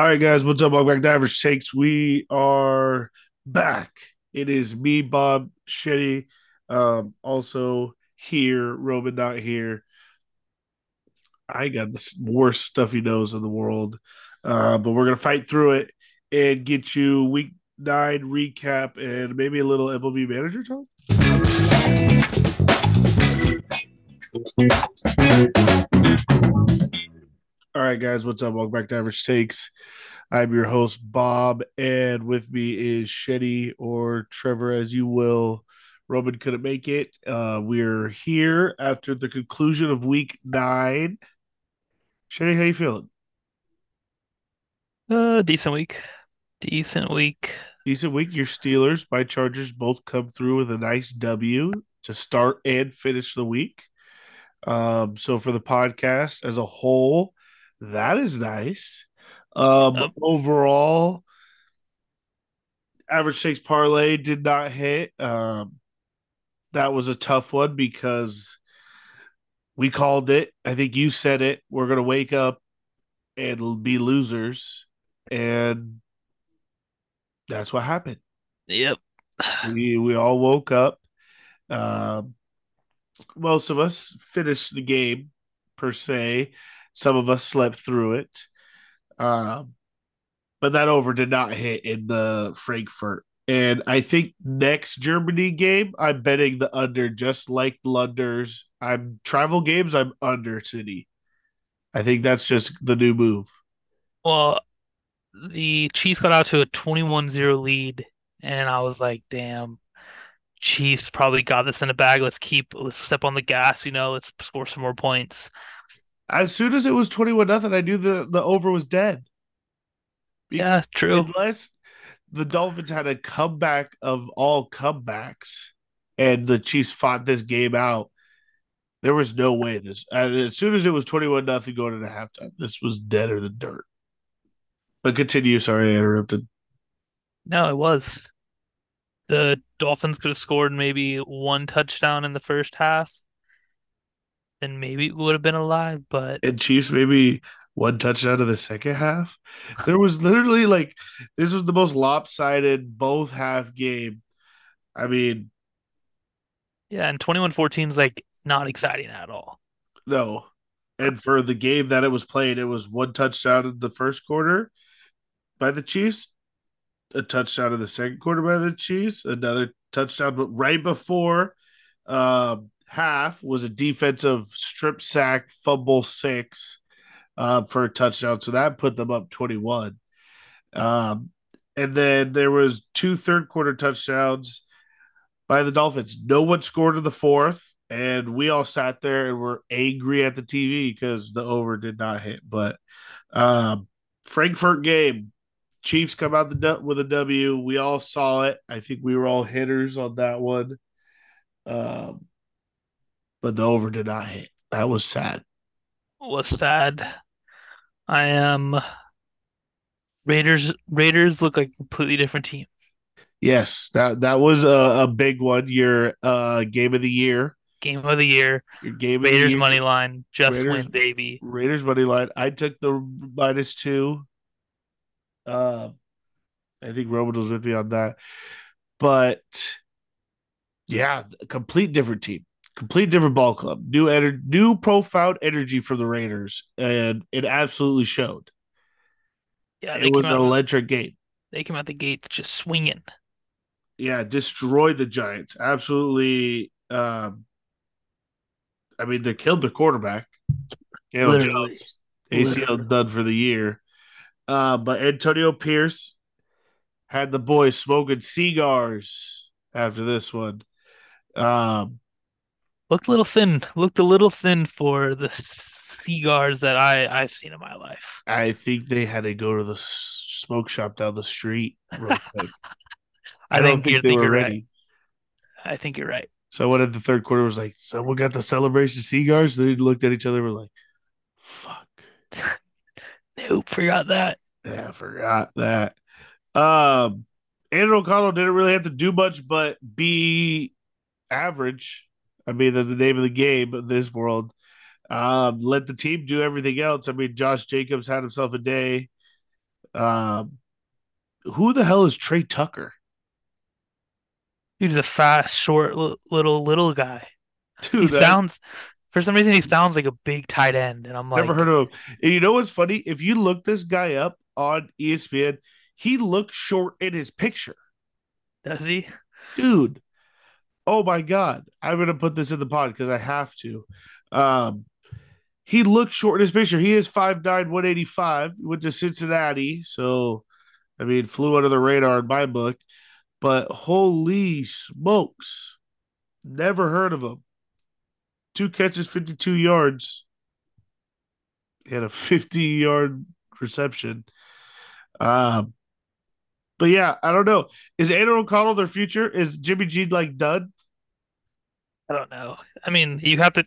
All right, guys, what's up? Welcome back to Average Takes. We are back. It is me, Bob Shetty. Um, also here, Roman not here. I got the worst stuffy nose in the world, uh, but we're gonna fight through it and get you week nine recap and maybe a little MLB manager talk. All right, guys, what's up? Welcome back to Average Takes. I'm your host, Bob, and with me is Shetty or Trevor, as you will. Roman couldn't make it. Uh, we're here after the conclusion of week nine. Shetty, how you feeling? Uh, decent week. Decent week. Decent week. Your Steelers, my Chargers, both come through with a nice W to start and finish the week. Um, so for the podcast as a whole, that is nice. Um, Yep. overall, Average Takes parlay did not hit. Um, that was a tough one because we called it. I think you said it. We're gonna wake up and be losers, and that's what happened. Yep. We we all woke up. Um, most of us finished the game per se. Some of us slept through it. Um, but that over did not hit in the Frankfurt. And I think next Germany game, I'm betting the under, just like Lunders. I'm travel games, I'm under City. I think that's just the new move. Well, the Chiefs got out to a 21-0 lead, and I was like, damn, Chiefs probably got this in the bag. Let's keep, let's step on the gas, you know, let's score some more points. As soon as it was 21 nothing, I knew the, the over was dead. Yeah, true. Unless the Dolphins had a comeback of all comebacks and the Chiefs fought this game out, there was no way this. As soon as it was 21 nothing going into halftime, this was deader than dirt. But continue. Sorry, I interrupted. No, it was. The Dolphins could have scored maybe one touchdown in the first half, then maybe it would have been alive, but And Chiefs maybe one touchdown of the second half. There was literally like this was the most lopsided both half game. I mean, yeah, and 21-14 is like not exciting at all. No. And for the game that it was played, it was one touchdown in the first quarter by the Chiefs, a touchdown in the second quarter by the Chiefs, another touchdown. But right before um, half was a defensive strip sack, fumble six uh, for a touchdown. So that put them up 21. Um, and then there was two third quarter touchdowns by the Dolphins. No one scored in the fourth and we all sat there and were angry at the TV because the over did not hit. But um, Frankfurt game, Chiefs come out the with a W. We all saw it. I think we were all hitters on that one. Um, but the over did not hit. That was sad. was sad. I am Raiders Raiders look like a completely different team. Yes, that that was a, a big one. Your uh, game of the year. Game of the year. Your game Raiders of the year. money line. Just Raiders- win, baby. Raiders money line. I took the minus two. Uh, I think Roman was with me on that, but yeah, a complete different team, complete different ball club, new ener- new profound energy for the Raiders, and it absolutely showed. Yeah, they It was an electric game. They came out the gates just swinging. Yeah, destroyed the Giants. Absolutely. Um, I mean, they killed the quarterback. Literally. Jones, ACL Literally. done for the year. Uh, but Antonio Pierce had the boys smoking cigars after this one. Um, Looked a little thin. Looked a little thin for the cigars that I I've seen in my life. I think they had to go to the smoke shop down the street real quick. I, I don't think think, you're- they think were you're right. ready. I think you're right. Someone at the third quarter was like, "Someone got the celebration cigars." They looked at each other, and were like, "Fuck." Nope, forgot that. Yeah, forgot that. Um, Andrew O'Connell didn't really have to do much but be average. I mean, that's the name of the game in this world. Um, let the team do everything else. I mean, Josh Jacobs had himself a day. Um, who the hell is Tre Tucker? He's a fast, short, little, little guy. Dude, he that- sounds, for some reason, he sounds like a big tight end, and I'm like, never heard of him. And you know what's funny? If you look this guy up on ESPN, he looks short in his picture. does he? dude oh my god i'm gonna put this in the pod because i have to um he looks short in his picture he is 5'9 185 went to cincinnati so i mean flew under the radar in my book but holy smokes never heard of him two catches 52 yards he had a 50 yard reception um but yeah, I don't know. Is Andrew O'Connell their future? Is Jimmy G like done? I don't know. I mean, you have to.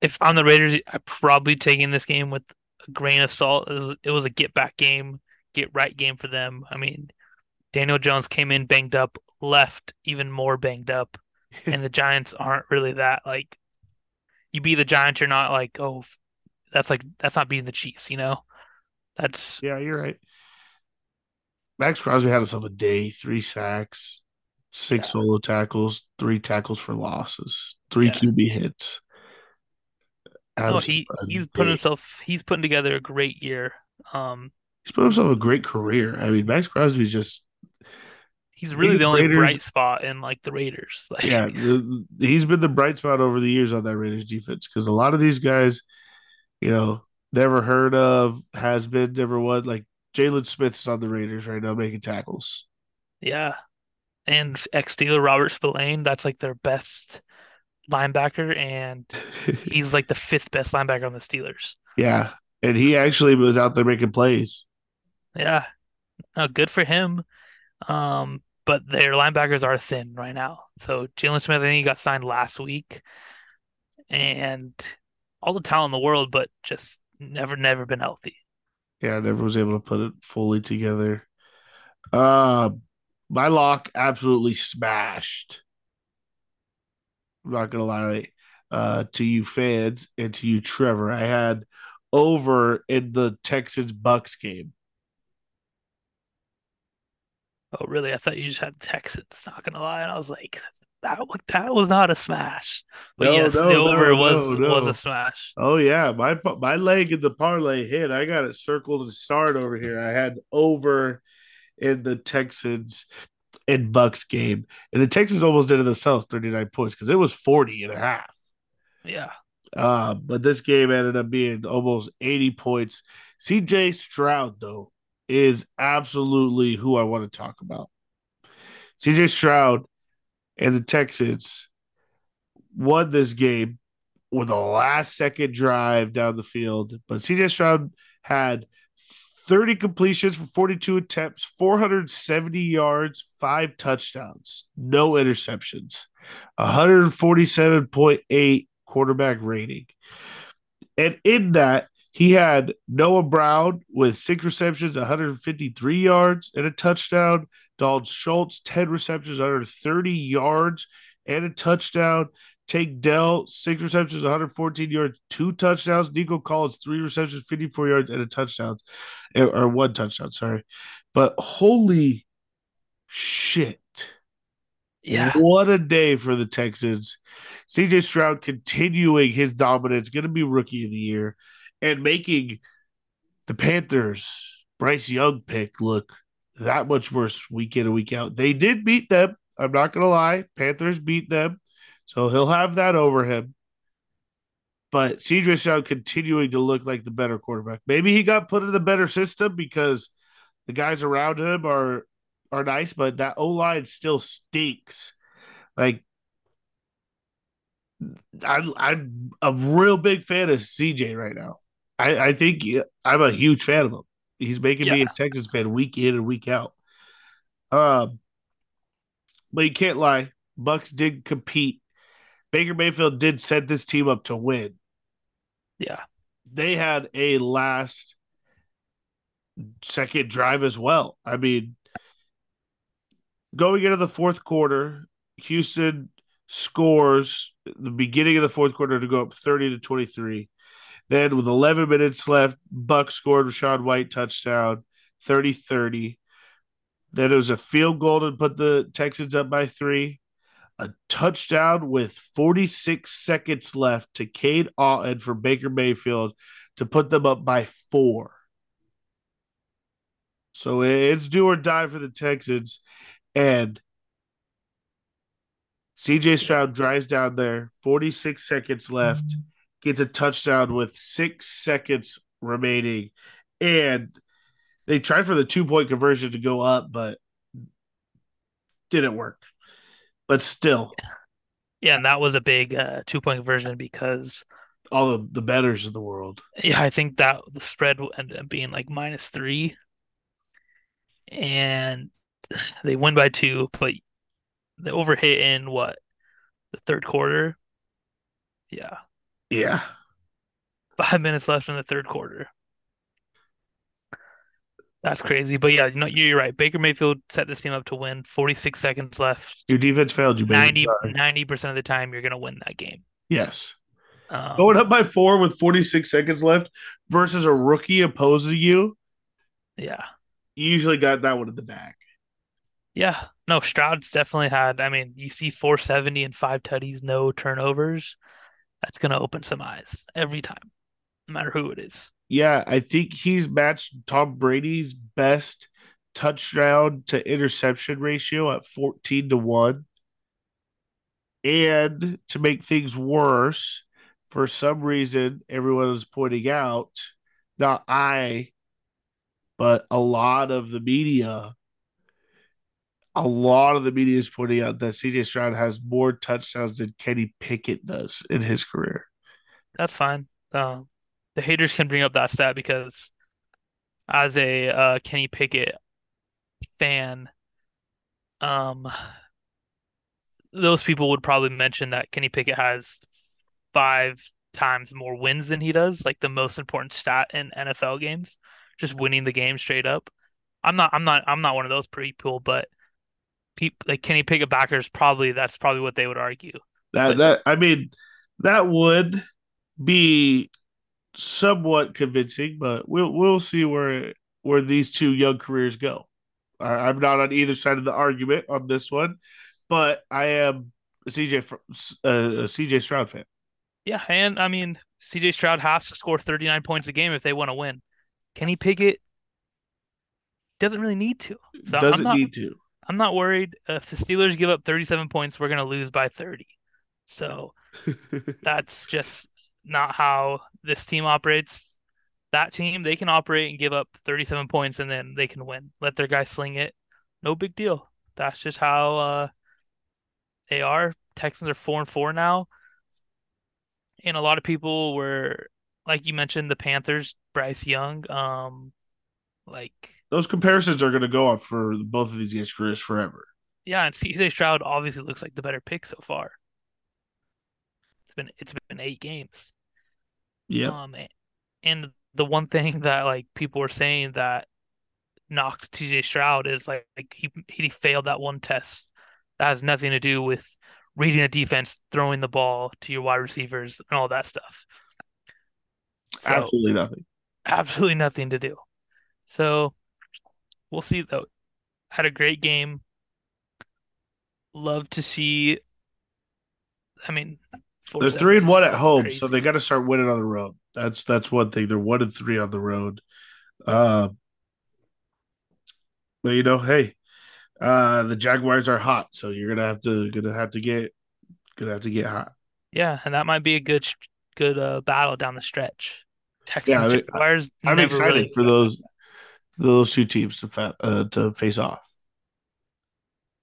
If I'm the Raiders, I'm probably taking this game with a grain of salt. It was, it was a get back game, get right game for them. I mean, Daniel Jones came in banged up, left even more banged up, and the Giants aren't really that like. You be the Giants, you're not like oh, that's like that's not being the Chiefs, you know. That's Yeah, you're right. Maxx Crosby had himself a day, three sacks, six Yeah. solo tackles, three tackles for losses, three Yeah. QB hits. no, he he's put himself he's putting together a great year. Um, He's put himself a great career. I mean, Maxx Crosby's just he's really He- the only Raiders- bright spot in like the Raiders. Like, yeah, the, he's been the bright spot over the years on that Raiders defense because a lot of these guys, you know, never heard of, has been, never won. Like Jaylon Smith's on the Raiders right now making tackles. Yeah. And ex Steeler Robert Spillane, that's like their best linebacker, and he's like the fifth best linebacker on the Steelers. yeah, and he actually was out there making plays. Yeah. No, good for him. Um, but their linebackers are thin right now. So Jaylon Smith, I think he got signed last week, and all the talent in the world, but just never, never been healthy. Yeah, never was able to put it fully together. Uh, my lock absolutely smashed. I'm not gonna lie, uh, to you fans and to you, Trevor. I had over in the Texans Bucks game. Oh, really? I thought you just had Texans, not gonna lie. And I was like, that, that was not a smash. But No, yes, no, the over was no, was no. a smash. Oh yeah, my my leg in the parlay hit. I got it circled to start over here. I had over in the Texans and Bucks game. And the Texans almost did it themselves, 39 points, because it was 40 and a half. Yeah. Uh, but this game ended up being almost 80 points. CJ Stroud, though, is absolutely who I want to talk about. CJ Stroud and the Texans won this game with a last second drive down the field. But CJ Stroud had 30 completions for 42 attempts, 470 yards, five touchdowns, no interceptions, 147.8 quarterback rating. And in that, he had Noah Brown with six receptions, 153 yards, and a touchdown. Dalton Schultz, 10 receptions, 130 yards, and a touchdown. Tank Dell, six receptions, 114 yards, two touchdowns. Nico Collins, three receptions, 54 yards, and a touchdown, eh, or one touchdown, sorry. But holy shit. Yeah. What a day for the Texans. CJ Stroud continuing his dominance, going to be rookie of the year, and making the Panthers, Bryce Young pick look that much worse week in and week out. They did beat them. I'm not going to lie. Panthers beat them. So he'll have that over him. But CJ Stroud continuing to look like the better quarterback. Maybe he got put in the better system because the guys around him are are nice, but that O line still stinks. Like I, I'm a real big fan of CJ right now. I, I think I'm a huge fan of him. He's making me a Texas fan week in and week out. Um, but you can't lie. Bucks did compete. Baker Mayfield did set this team up to win. Yeah. They had a last second drive as well. I mean, going into the fourth quarter, Houston scores the beginning of the fourth quarter to go up 30 to 23. Then with 11 minutes left, Buck scored Rachaad White touchdown. 30 30. Then it was a field goal to put the Texans up by three, a touchdown with 46 seconds left to Cade Otton for Baker Mayfield to put them up by four. So it's do or die for the Texans. And CJ Stroud drives down there, 46 seconds left, mm-hmm. gets a touchdown with six seconds remaining. And they tried for the two point conversion to go up, but didn't work. But still. Yeah, and that was a big uh, two point conversion because all the, the betters of the world. Yeah, I think that the spread ended up being like minus three. And they win by two, but they overhit in what the third quarter. Yeah. Yeah. Five minutes left in the third quarter. That's crazy. But yeah, know, you're right. Baker Mayfield set this team up to win. 46 seconds left. Your defense failed you, 90, 90% of the time, you're going to win that game. Yes. Um, Going up by four with 46 seconds left versus a rookie opposing you. Yeah. You usually got that one in the bag. Yeah. No, Stroud's definitely had. I mean, you see 470 and five tutties, no turnovers. That's going to open some eyes every time, no matter who it is. Yeah, I think he's matched Tom Brady's best touchdown to interception ratio at 14 to 1. And to make things worse, for some reason, everyone was pointing out, not I, but a lot of the media, a lot of the media is pointing out that CJ Stroud has more touchdowns than Kenny Pickett does in his career. That's fine. Um, the haters can bring up that stat because as a uh, Kenny Pickett fan, um, those people would probably mention that Kenny Pickett has five times more wins than he does, like the most important stat in NFL games, just winning the game straight up. I'm not, I'm not, I'm not one of those people, but people like Kenny Pickett backers probably that's probably what they would argue. That but, that I mean, that would be somewhat convincing, but we'll we'll see where where these two young careers go. I, I'm not on either side of the argument on this one, but I am a CJ uh, a CJ Stroud fan. Yeah, and I mean CJ Stroud has to score 39 points a game if they want to win. Kenny Pickett doesn't really need to. So doesn't not, need to. I'm not worried. If the Steelers give up 37 points, we're going to lose by 30. So that's just not how this team operates. That team, they can operate and give up 37 points and then they can win. Let their guy sling it. No big deal. That's just how uh, they are. Texans are 4 and 4 now and a lot of people were like you mentioned the Panthers, Bryce Young, um, like those comparisons are going to go on for both of these guys' careers forever. Yeah, and CJ Stroud obviously looks like the better pick so far. It's been it's been eight games. Yeah. Um, and the one thing that like people were saying that knocked CJ Stroud is like, like he he failed that one test. That has nothing to do with reading a defense, throwing the ball to your wide receivers, and all that stuff. So, absolutely nothing. Absolutely nothing to do. So we'll see though. Had a great game. Love to see. I mean, they're three and one at home, crazy. so they got to start winning on the road. That's that's one thing. They're one and three on the road. Uh, but you know, hey, uh, the Jaguars are hot, so you're gonna have to gonna have to get gonna have to get hot. Yeah, and that might be a good good uh, battle down the stretch. Texans yeah, I mean, Jaguars. I'm excited really for those those two teams to fa- uh, to face off.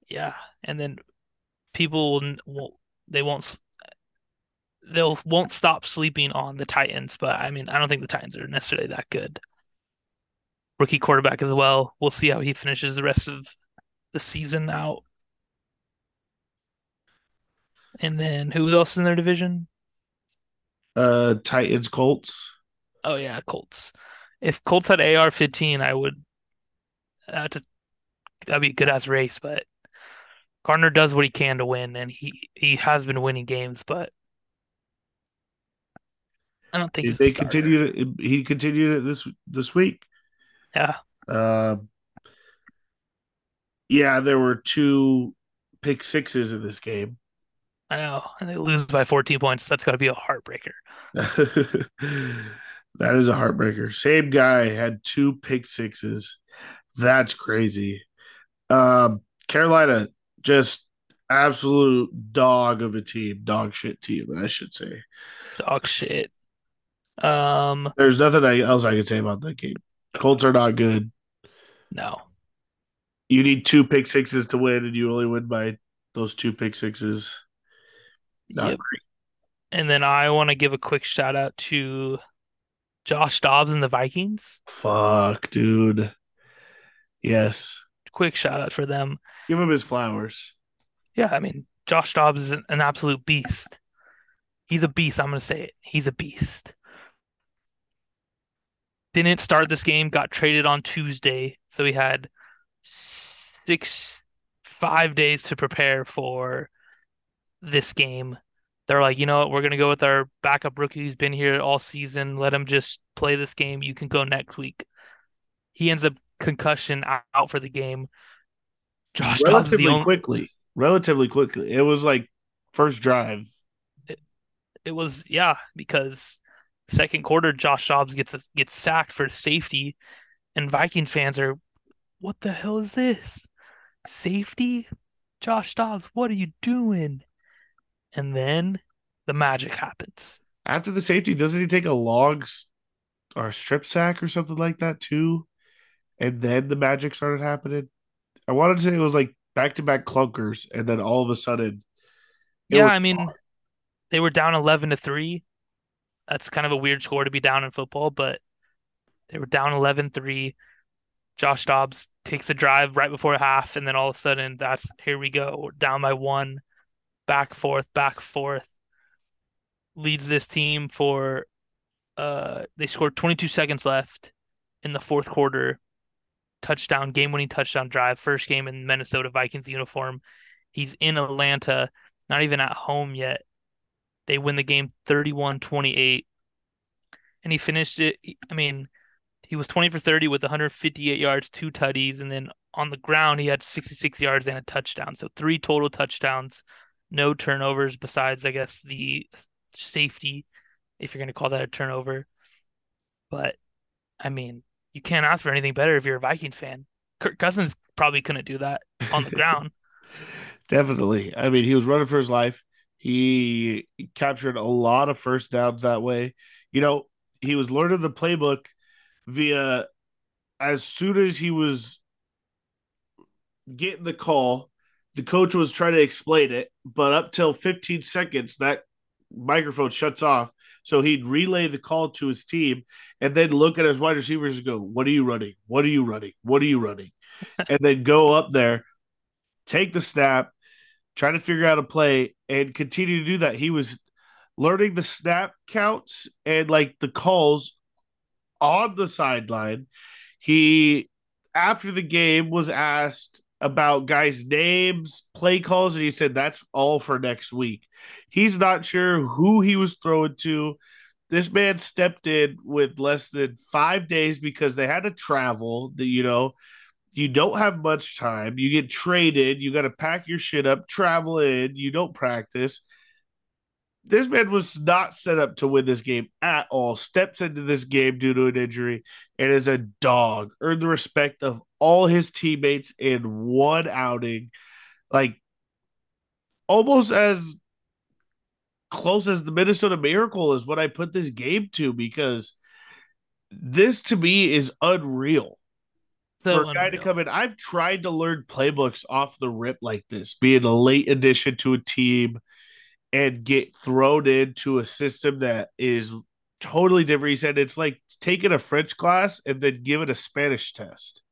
Yeah, and then people will, will they won't they'll won't stop sleeping on the Titans, but I mean I don't think the Titans are necessarily that good. Rookie quarterback as well. We'll see how he finishes the rest of the season out. And then who else in their division? Uh, Titans, Colts. Oh yeah, Colts. If Colts had AR fifteen, I would. That's a, that'd be a good ass race, but Gardner does what he can to win, and he he has been winning games, but I don't think they continued. He continued it this this week. Yeah, Uh, yeah, there were two pick sixes in this game. I know, and they lose by 14 points. That's got to be a heartbreaker. that is a heartbreaker. Same guy had two pick sixes. That's crazy. Um, Carolina just absolute dog of a team, dog shit team, I should say. Dog shit. Um, there's nothing else I can say about that game. Colts are not good. No. You need two pick sixes to win, and you only win by those two pick sixes. Not yep. great. And then I want to give a quick shout out to Josh Dobbs and the Vikings. Fuck, dude. Yes. Quick shout out for them. Give him his flowers. Yeah, I mean, Josh Dobbs is an absolute beast. He's a beast. I'm going to say it. He's a beast. Didn't start this game, got traded on Tuesday. So he had six, five days to prepare for this game. They're like, you know what, we're gonna go with our backup rookie who's been here all season. Let him just play this game. You can go next week. He ends up concussion out for the game. Josh relatively Dobbs the only... quickly, relatively quickly. It was like first drive. It, it was yeah because second quarter Josh Dobbs gets gets sacked for safety, and Vikings fans are, what the hell is this? Safety, Josh Dobbs, what are you doing? and then the magic happens. After the safety, doesn't he take a log or a strip sack or something like that too? And then the magic started happening. I wanted to say it was like back to back clunkers, and then all of a sudden, yeah, I mean, hard. they were down eleven to three. That's kind of a weird score to be down in football, but they were down 11-3. Josh Dobbs takes a drive right before half, and then all of a sudden, that's here we go, down by one back forth, back forth. Leads this team for uh they scored 22 seconds left in the fourth quarter. Touchdown, game winning touchdown drive, first game in Minnesota Vikings uniform. He's in Atlanta, not even at home yet. They win the game 31 28. And he finished it. I mean, he was 20 for 30 with 158 yards, two tutties, and then on the ground he had 66 yards and a touchdown. So three total touchdowns no turnovers besides, I guess, the safety, if you're going to call that a turnover. But I mean, you can't ask for anything better if you're a Vikings fan. Kirk Cousins probably couldn't do that on the ground. Definitely. I mean, he was running for his life. He captured a lot of first downs that way. You know, he was learning the playbook via as soon as he was getting the call, the coach was trying to explain it, but up till 15 seconds, that microphone shuts off. So he'd relay the call to his team and then look at his wide receivers and go, What are you running? What are you running? What are you running? and then go up there, take the snap, try to figure out a play, and continue to do that. He was learning the snap counts and like the calls on the sideline. He, after the game, was asked about guys' names, play calls, and he said that's all for next week. He's not sure who he was throwing to. This man stepped in with less than five days because they had to travel. The, you know, you don't have much time. You get traded. You got to pack your shit up, travel in. You don't practice. This man was not set up to win this game at all. Steps into this game due to an injury and is a dog. Earned the respect of all his teammates in one outing, like almost as close as the Minnesota Miracle is what I put this game to because this to me is unreal. So for a guy unreal. to come in, I've tried to learn playbooks off the rip like this, being a late addition to a team and get thrown into a system that is totally different. He said it's like taking a French class and then giving a Spanish test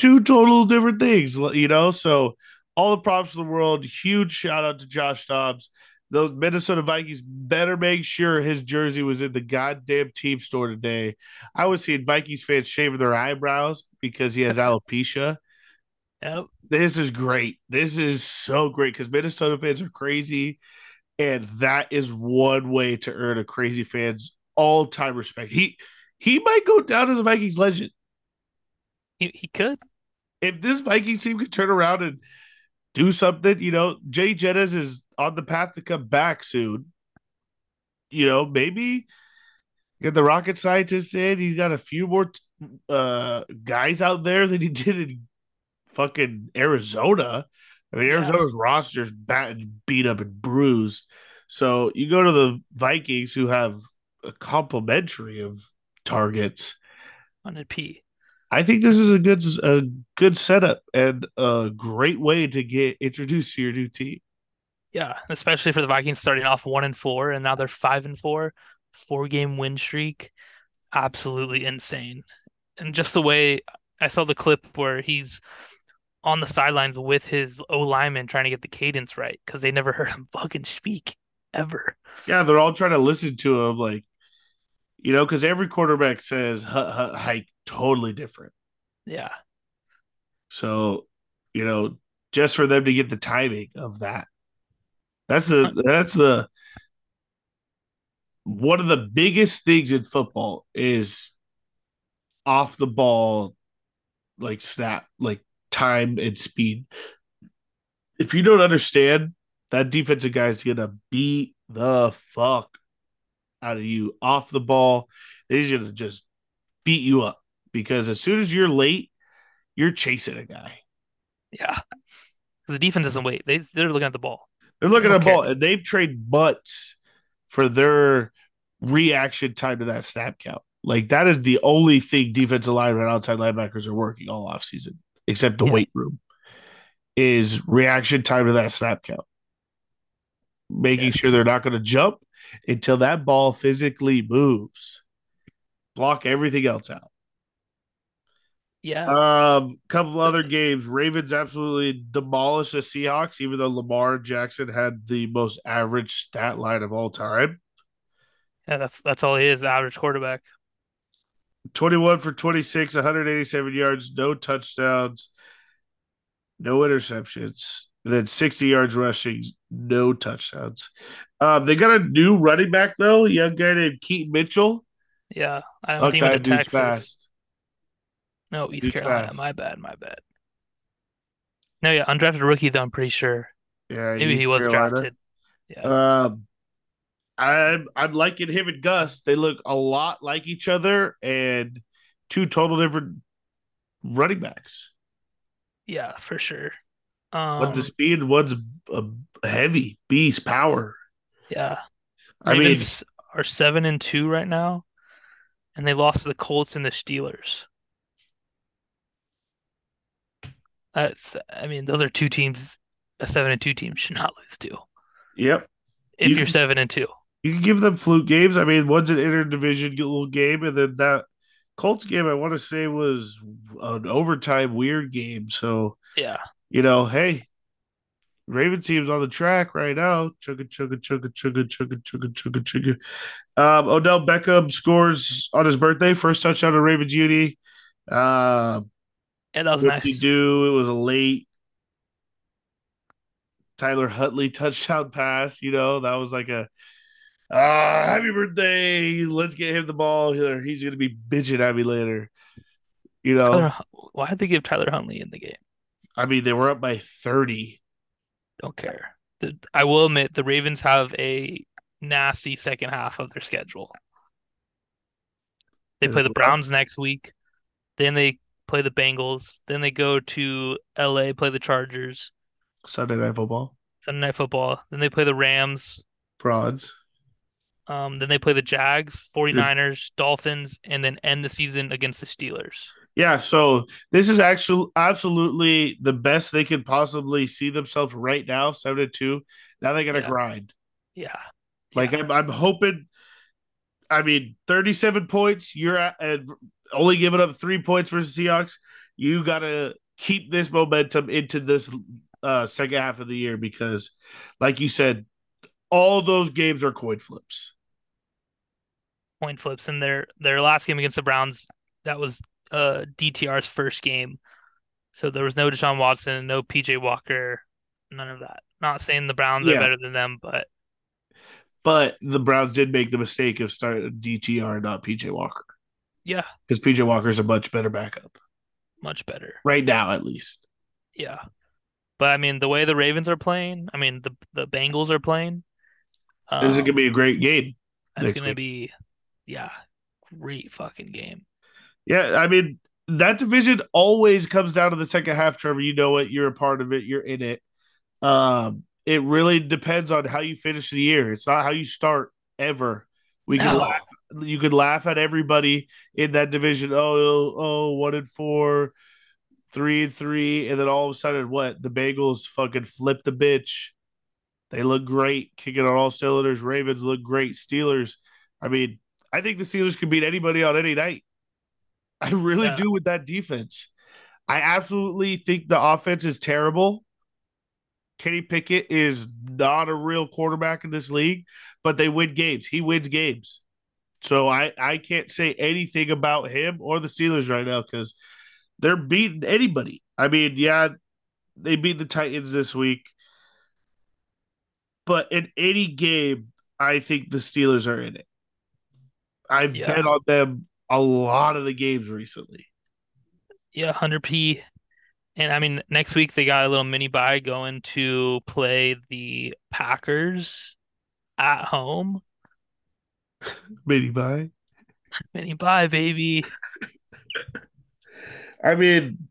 two total different things, you know. So all the props in the world. Huge shout out to Josh Dobbs. Those Minnesota Vikings better make sure his jersey was in the goddamn team store today. I was seeing Vikings fans shaving their eyebrows because he has alopecia. Yep. This is great. This is so great because Minnesota fans are crazy. And that is one way to earn a crazy fan's all time respect. He he might go down as a Vikings legend. He, he could. If this Vikings team could turn around and do something, you know, Jay Jettis is on the path to come back soon. You know, maybe get the rocket scientist in. He's got a few more uh, guys out there than he did in fucking Arizona. I mean, Arizona's yeah. roster's bat- beat up and bruised. So you go to the Vikings, who have a complementary of targets. On a P. I think this is a good a good setup and a great way to get introduced to your new team. Yeah, especially for the Vikings starting off one and four, and now they're five and four, four game win streak, absolutely insane. And just the way I saw the clip where he's on the sidelines with his O lineman trying to get the cadence right because they never heard him fucking speak ever. Yeah, they're all trying to listen to him, like you know, because every quarterback says hike totally different. Yeah. So, you know, just for them to get the timing of that. That's the that's the one of the biggest things in football is off the ball like snap like time and speed. If you don't understand, that defensive guy is gonna beat the fuck out of you off the ball. They're gonna just beat you up because as soon as you're late, you're chasing a guy. Yeah, because the defense doesn't wait. They they're looking at the ball. They're looking at the ball, and they've traded butts for their reaction time to that snap count. Like that is the only thing defensive linemen outside linebackers are working all off season except the yeah. weight room, is reaction time to that snap count. Making yes. sure they're not going to jump until that ball physically moves. Block everything else out. Yeah. Um, couple other games. Ravens absolutely demolished the Seahawks, even though Lamar Jackson had the most average stat line of all time. Yeah, that's that's all he is, the average quarterback. 21 for 26, 187 yards, no touchdowns, no interceptions. Then 60 yards rushing, no touchdowns. Um, they got a new running back though, young guy named Keaton Mitchell. Yeah, I don't think to Texas. Fast. No, East Carolina. Fast. My bad, my bad. No, yeah, undrafted rookie though. I'm pretty sure. Yeah, maybe East he was Carolina. drafted. Yeah. Um, I'm I'm liking him and Gus. They look a lot like each other and two total different running backs. Yeah, for sure. Um, one's a speed, one's a, a heavy beast power. Yeah, I Ravens mean, are seven and two right now, and they lost to the Colts and the Steelers. That's, I mean, those are two teams. A seven and two team should not lose to. Yep. If you, are seven and two, you can give them fluke games. I mean, one's an interdivision little game, and then that Colts game I want to say was an overtime weird game. So yeah, you know, hey, Raven team's on the track right now. Chugga chugga chugga chugga chugga chugga chugga chugga. Um, Odell Beckham scores on his birthday, first touchdown to Ravens Uni. Uh, yeah, that was nice. Do it was a late Tyler Huntley touchdown pass. You know, that was like a uh, happy birthday. Let's get him the ball. He's going to be bitching at me later. You know, Tyler, why did they give Tyler Huntley in the game? I mean, they were up by 30. Don't care. The, I will admit the Ravens have a nasty second half of their schedule. They play the Browns next week. Then they play the Bengals. Then they go to LA, play the Chargers. Sunday night football. Sunday night football. Then they play the Rams. Frauds. Um, then they play the Jags, 49ers, Dolphins, and then end the season against the Steelers. Yeah, so this is actually absolutely the best they could possibly see themselves right now, seven to two. Now they got to yeah. grind. Yeah, like yeah. I'm, I'm hoping. I mean, 37 points. You're at and only giving up three points versus Seahawks. You got to keep this momentum into this uh, second half of the year because, like you said, all those games are coin flips Coin flips and their their last game against the Browns. That was uh DTR's first game. So there was no Deshaun Watson, no PJ Walker, none of that. Not saying the Browns yeah. are better than them, but but the Browns did make the mistake of starting DTR, not PJ Walker. Yeah, because PJ Walker is a much better backup. much better. right now, at least. Yeah. But I mean, the way the Ravens are playing, I mean, the the Bengals are playing. Um, this is gonna be a great game. It's gonna week. be, yeah, great fucking game. Yeah, I mean that division always comes down to the second half. Trevor, you know it. You're a part of it. You're in it. Um, it really depends on how you finish the year. It's not how you start ever. We can No. laugh. You could laugh at everybody in that division. Oh, oh, one and four, three and three, and then all of a sudden, what? The Bengals fucking flip the bitch. They look great, kicking on all cylinders. Ravens look great. Steelers. I mean, I think the Steelers can beat anybody on any night. I really Yeah. do with that defense. I absolutely think the offense is terrible. Kenny Pickett is not a real quarterback in this league, but they win games. He wins games. So I, I can't say anything about him or the Steelers right now because they're beating anybody. I mean, yeah, they beat the Titans this week. But in any game, I think the Steelers are in it. I've Yeah. bet on them a lot of the games recently. Yeah, 100p. And I mean, next week they got a little mini bye going to play the Packers at home. Mini bye. Mini bye, baby. I mean,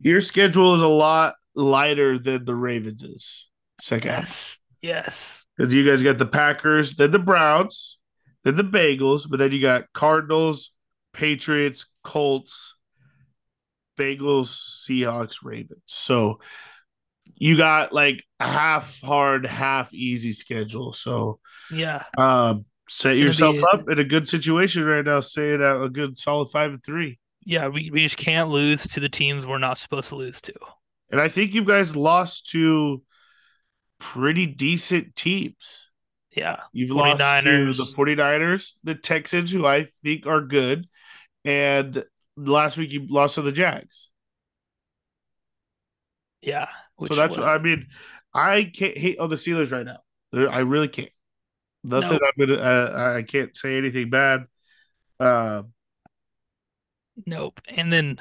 your schedule is a lot lighter than the Ravens is. Second half. Yes. Yes. Because you guys got the Packers, then the Browns, then the Bengals, but then you got Cardinals, Patriots, Colts, Bagels, Seahawks, Ravens. So you got like a half hard, half easy schedule. So Yeah. um set yourself be- up in a good situation right now, saying out a good solid five and three. Yeah, we, we just can't lose to the teams we're not supposed to lose to. And I think you guys lost to pretty decent teams. Yeah. You've lost to the 49ers, the Texans, who I think are good, and last week you lost to the Jags. Yeah. Which so that's was- I mean, I can't hate on the Steelers right now. I really can't. Nothing. No. I'm gonna. Uh, I can't say anything bad. Uh, Nope. And then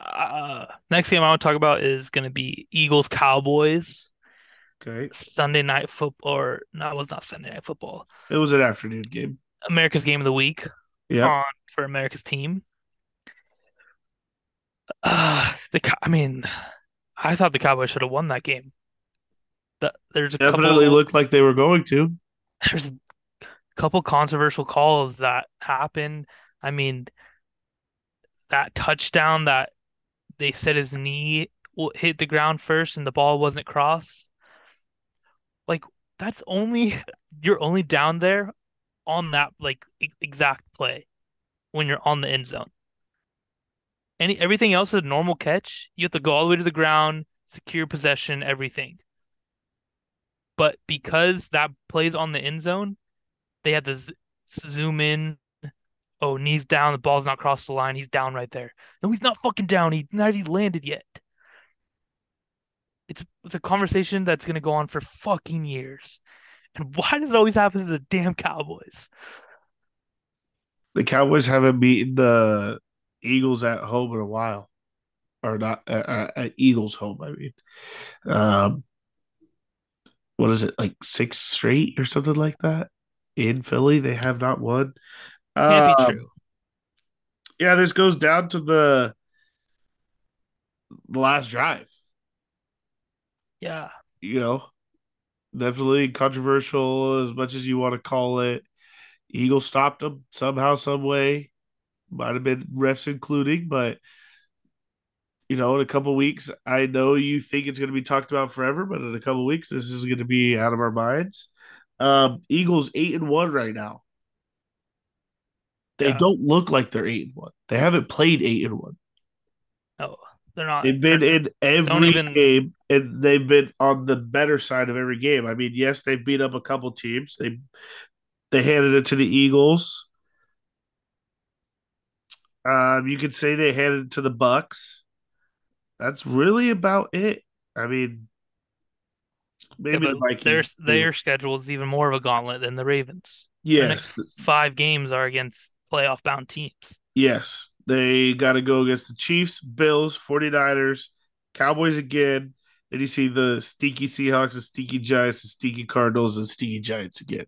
uh next game I want to talk about is gonna be Eagles Cowboys okay, Sunday night football or no, it was not Sunday night football. it was an afternoon game. America's game of the week Yeah, on for America's team. Uh the I mean, I thought the Cowboys should have won that game. The, there's a definitely couple looked like they were going to. there's a couple controversial calls that happened. I mean, that touchdown that they said his knee hit the ground first and the ball wasn't crossed. Like that's only you're only down there on that like exact play when you're on the end zone. Any everything else is a normal catch. You have to go all the way to the ground, secure possession, everything. But because that plays on the end zone, they had to z zoom in. Oh, knees down, the ball's not crossed the line. He's down right there. No, he's not fucking down. He's not even landed yet. It's it's a conversation that's gonna go on for fucking years. And why does it always happen to the damn Cowboys? The Cowboys haven't beaten the Eagles at home in a while, or not uh, uh, at Eagles home. I mean, um, what is it like six straight or something like that in Philly? They have not won. Can't be Um, true. Yeah, this goes down to the the last drive. Yeah. You know, definitely controversial as much as you want to call it. Eagles stopped them somehow, some way. Might have been refs including, but you know, in a couple weeks, I know you think it's going to be talked about forever, but in a couple weeks, this is going to be out of our minds. Um, Eagles eight and one right now. They Yeah. don't look like they're eight and one. They haven't played eight and one. No, they're not. They've been in every even- game, and they've been on the better side of every game. I mean, yes, they've beat up a couple teams. They they handed it to the Eagles. Um, you could say they handed it to the Bucks. That's really about it. I mean, yeah, maybe the but their their schedule is even more of a gauntlet than the Ravens. Yes, next five games are against playoff bound teams. yes, They got to go against the Chiefs, Bills, 49ers, Cowboys again. Then you see the stinky Seahawks, the stinky Giants, the stinky Cardinals, and stinky Giants again.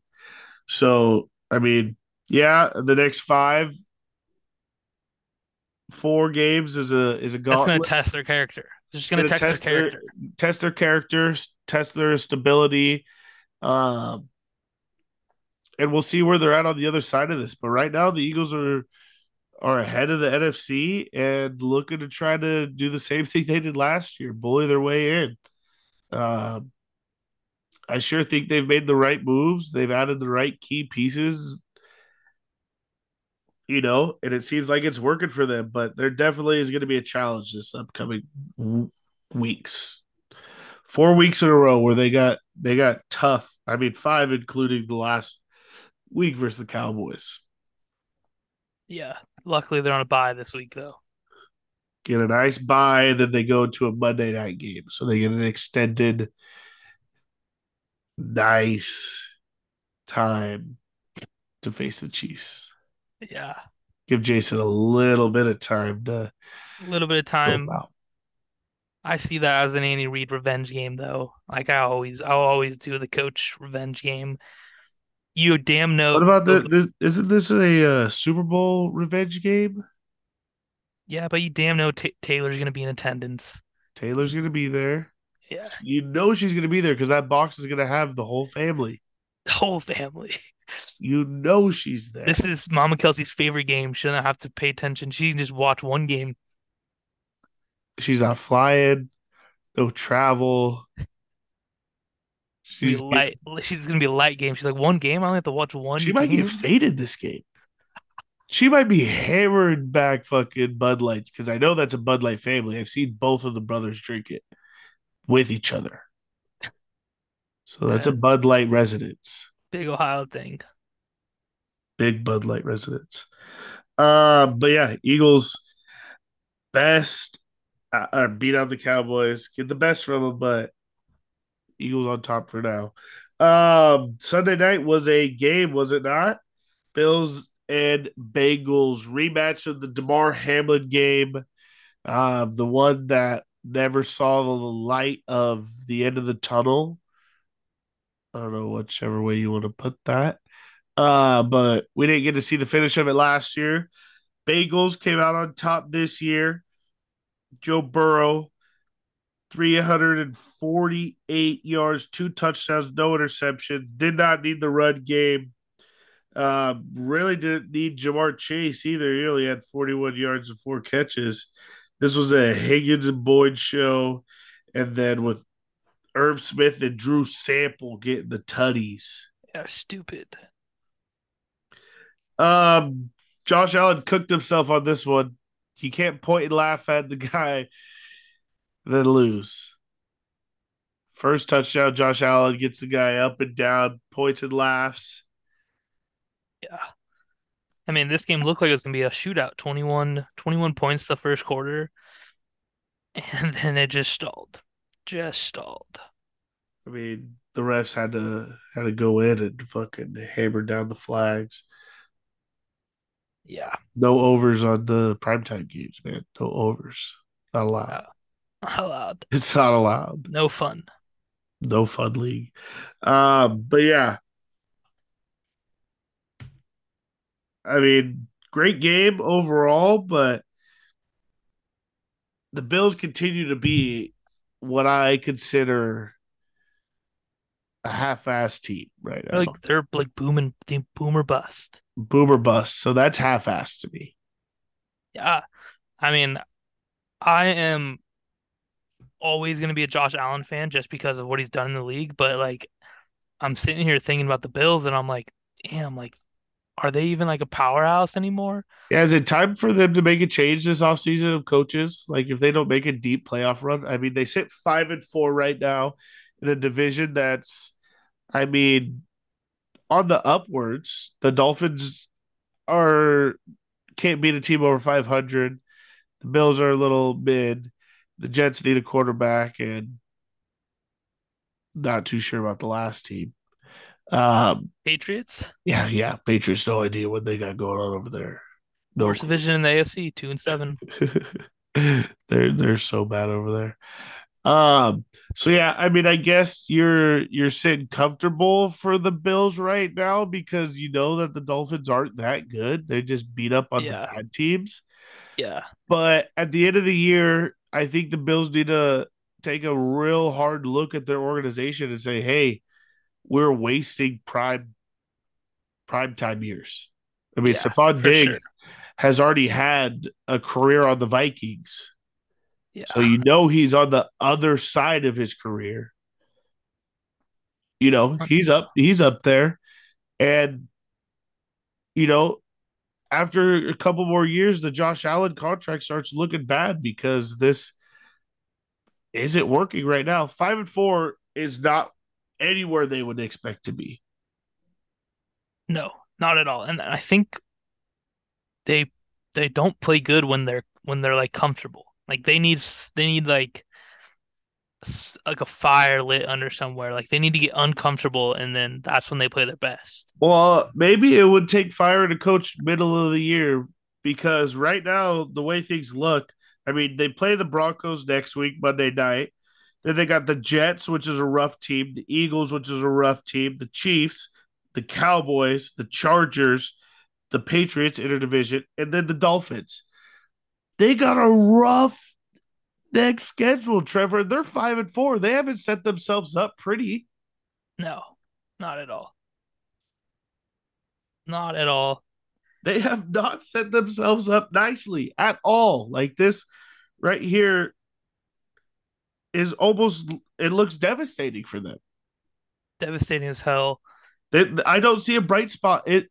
So, I mean, yeah, the next five, four games is a is a That's going to test their character. It's just going to Gonna test, their character. test their characters, test their stability, um, and we'll see where they're at on the other side of this. But right now, the Eagles are are ahead of the NFC and looking to try to do the same thing they did last year, bully their way in. Uh, I sure think they've made the right moves. They've added the right key pieces, you know, and it seems like it's working for them. But there definitely is going to be a challenge this upcoming weeks. Four weeks in a row where they got they got tough. I mean, five including the last week versus the Cowboys. Yeah. Luckily, they're on a bye this week, though. get a nice bye, and then they go to a Monday night game. So they get an extended, nice time to face the Chiefs. Yeah. Give Jason a little bit of time to A little bit of time. I see that as an Andy Reid revenge game, though. Like I always, I'll always do the coach revenge game. You damn know. What about the? This, isn't this a uh, Super Bowl revenge game? Yeah, but you damn know Ta Taylor's gonna be in attendance. Taylor's going to be there. Yeah, You know she's going to be there because that box is going to have the whole family. the whole family. You know she's there. This is Mama Kelsey's favorite game. She doesn't have to pay attention. She can just watch one game. she's not flying, no travel. Be She's light. She's gonna be a light game. She's like one game. I only have to watch one. She might game. get faded this game. She might be hammering back fucking Bud Lights because I know that's a Bud Light family. I've seen both of the brothers drink it with each other. So that's a Bud Light residence, Big Ohio thing. big Bud Light residence. Uh, but yeah, Eagles best uh, uh, beat out the Cowboys, get the best from them, but Eagles on top for now. Um, Sunday night was a game, was it not? Bills and Bengals rematch of the Damar Hamlin game, uh, the one that never saw the light of the end of the tunnel. I don't know whichever way you want to put that. Uh, but we didn't get to see the finish of it last year. Bengals came out on top this year. Joe Burrow, 348 yards, two touchdowns, no interceptions. Did not need the run game. Uh, really didn't need Ja'Marr Chase either. He only had 41 yards and four catches. This was a Higgins and Boyd show. And then with Irv Smith and Drew Sample getting the tutties. Yeah, stupid. Um, Josh Allen cooked himself on this one. You can't point and laugh at the guy, then lose. First touchdown, Josh Allen gets the guy up and down, points and laughs. Yeah. I mean, this game looked like it was gonna be a shootout. 21, 21 points the first quarter, and then it just stalled. Just stalled. I mean, the refs had to had to go in and fucking hammer down the flags. Yeah, No overs on the primetime games, man. No overs. Not allowed. Not allowed. It's not allowed. No fun. No fun league. Um, but yeah. I mean, great game overall, but the Bills continue to be what I consider a half-ass team right now. Like they're like booming, boomer bust. Boomer bust. So that's half-ass to me. Yeah, I mean, I am always gonna be a Josh Allen fan just because of what he's done in the league. But like, I'm sitting here thinking about the Bills, and I'm like, damn, like, are they even like a powerhouse anymore? Yeah, is it time for them to make a change this offseason of coaches? Like if they don't make a deep playoff run, I mean, they sit five and four right now in a division that's, I mean, on the upwards. The Dolphins are can't beat a team over five hundred. The Bills are a little mid. The Jets need a quarterback, and not too sure about the last team. Um, Patriots? yeah, yeah. Patriots no idea what they got going on over there. No Worst division in the AFC, two and seven. they're they're so bad over there. Um. So yeah, I mean, I guess you're you're sitting comfortable for the Bills right now because you know that the Dolphins aren't that good. They just beat up on Yeah, the bad teams. yeah, But at the end of the year, I think the Bills need to take a real hard look at their organization and say, "Hey, we're wasting prime prime time years." I mean, yeah, Stephon for sure. Diggs has already had a career on the Vikings. So you know he's on the other side of his career. You know, he's up he's up there and you know, after a couple more years the Josh Allen contract starts looking bad because this isn't working right now. 5 and 4 is not anywhere they would expect to be. no, not at all. And I think they they don't play good when they're when they're like comfortable. Like they need they need like like a fire lit under somewhere. Like they need to get uncomfortable, and then that's when they play their best. Well, maybe it would take fire to coach middle of the year because right now, the way things look, I mean, they play the Broncos next week, Monday night. Then they got the Jets, which is a rough team, the Eagles, which is a rough team, the Chiefs, the Cowboys, the Chargers, the Patriots interdivision, and then the Dolphins. They got a rough next schedule, Trevor. They're five and four. They haven't set themselves up pretty. No, not at all. Not at all. They have not set themselves up nicely at all. Like this right here is almost it looks devastating for them. Devastating as hell. They, I don't see a bright spot. It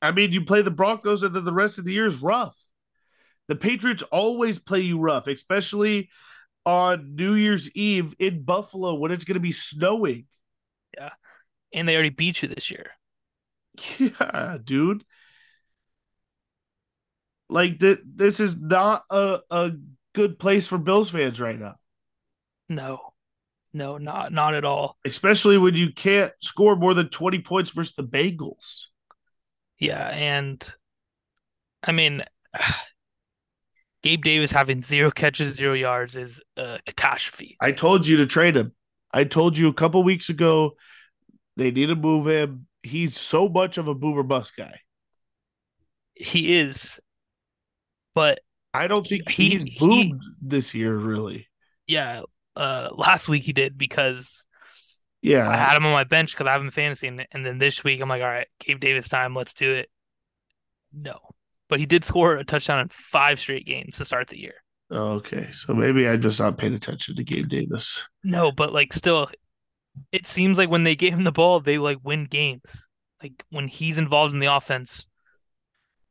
I mean, you play the Broncos and then the rest of the year is rough. The Patriots always play you rough, especially on New Year's Eve in Buffalo when it's going to be snowing. Yeah. And they already beat you this year. Yeah, dude. Like th- this is not a, a good place for Bills fans right now. No. No, not not at all. especially when you can't score more than 20 points versus the Bengals. Yeah, and I mean Gabe Davis having zero catches, zero yards is a catastrophe. I told you to trade him. I told you a couple weeks ago they need to move him. He's so much of a boomer bust guy. He is, but I don't think He- he's he- this year, really. yeah, uh, last week he did because yeah, I had him on my bench because I have him fantasy, and, and then this week I'm like, all right, Gabe Davis time, let's do it. No, but he did score a touchdown in five straight games to start the year. Okay. So maybe I just not paying attention to Gabe Davis. No, but like still, it seems like when they gave him the ball, they like win games. Like when he's involved in the offense,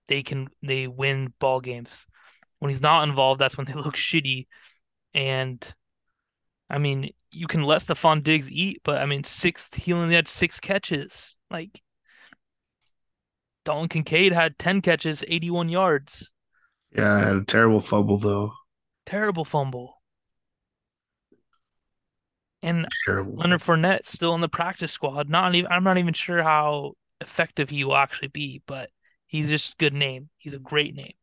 they can they win ball games. When he's not involved, that's when they look shitty. And I mean, you can let Stephon Diggs eat, but I mean, six he only had six catches. Like Dalton Kincaid had ten catches, eighty-one yards. Yeah, I had a terrible fumble though. Terrible fumble. And Terrible. Leonard Fournette still in the practice squad. Not even I'm not even sure how effective he will actually be, but he's just a good name. He's a great name.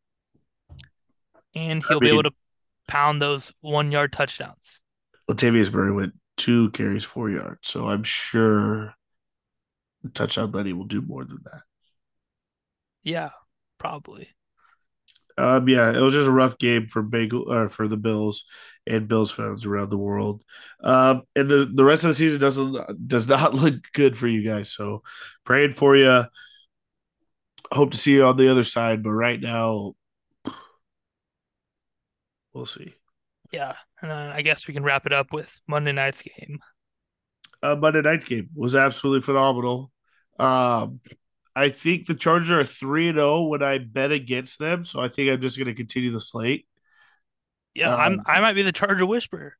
And he'll be mean- able to pound those one yard touchdowns. Latavius Murray went two carries, four yards. So I'm sure the touchdown Letty will do more than that. Yeah, probably. Um, yeah, it was just a rough game for Bagel or for the Bills and Bills fans around the world. Um, and the the rest of the season doesn't does not look good for you guys. So praying for you. Hope to see you on the other side, but right now we'll see. Yeah. And uh, I guess we can wrap it up with Monday night's game. Uh, Monday night's game was absolutely phenomenal. Um, I think the Chargers are three and zero when I bet against them, so I think I'm just going to continue the slate. Yeah, Um, I'm I might be the Charger Whisperer.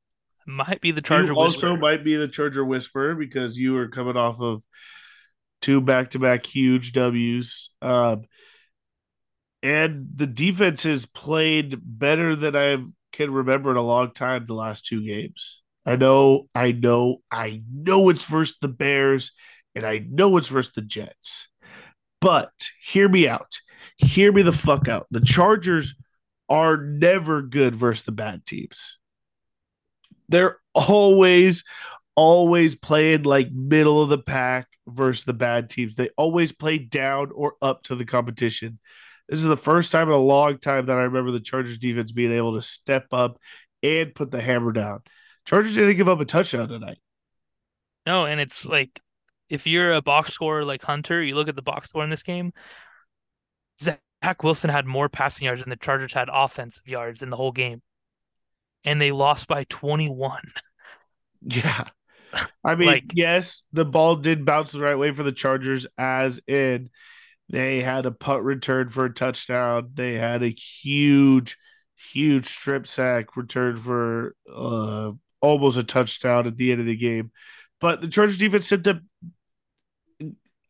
I might be the Charger you also Whisperer. might be the Charger Whisperer because you are coming off of two back to back huge W's. Um, and the defense has played better than I can remember in a long time the last two games. I know, I know, I know it's versus the Bears and I know it's versus the Jets. But hear me out. hear me the fuck out. The Chargers are never good versus the bad teams. They're always, always playing like middle of the pack versus the bad teams. They always play down or up to the competition. This is the first time in a long time that I remember the Chargers defense being able to step up and put the hammer down. Chargers didn't give up a touchdown tonight. No, and it's like if you're a box scorer like Hunter, you look at the box score in this game. Zach Wilson had more passing yards than the Chargers had offensive yards in the whole game, and they lost by 21. Yeah. I mean, like, yes, the ball did bounce the right way for the Chargers, as in they had a punt return for a touchdown. They had a huge, huge strip sack return for uh, almost a touchdown at the end of the game. But the Chargers defense sent them.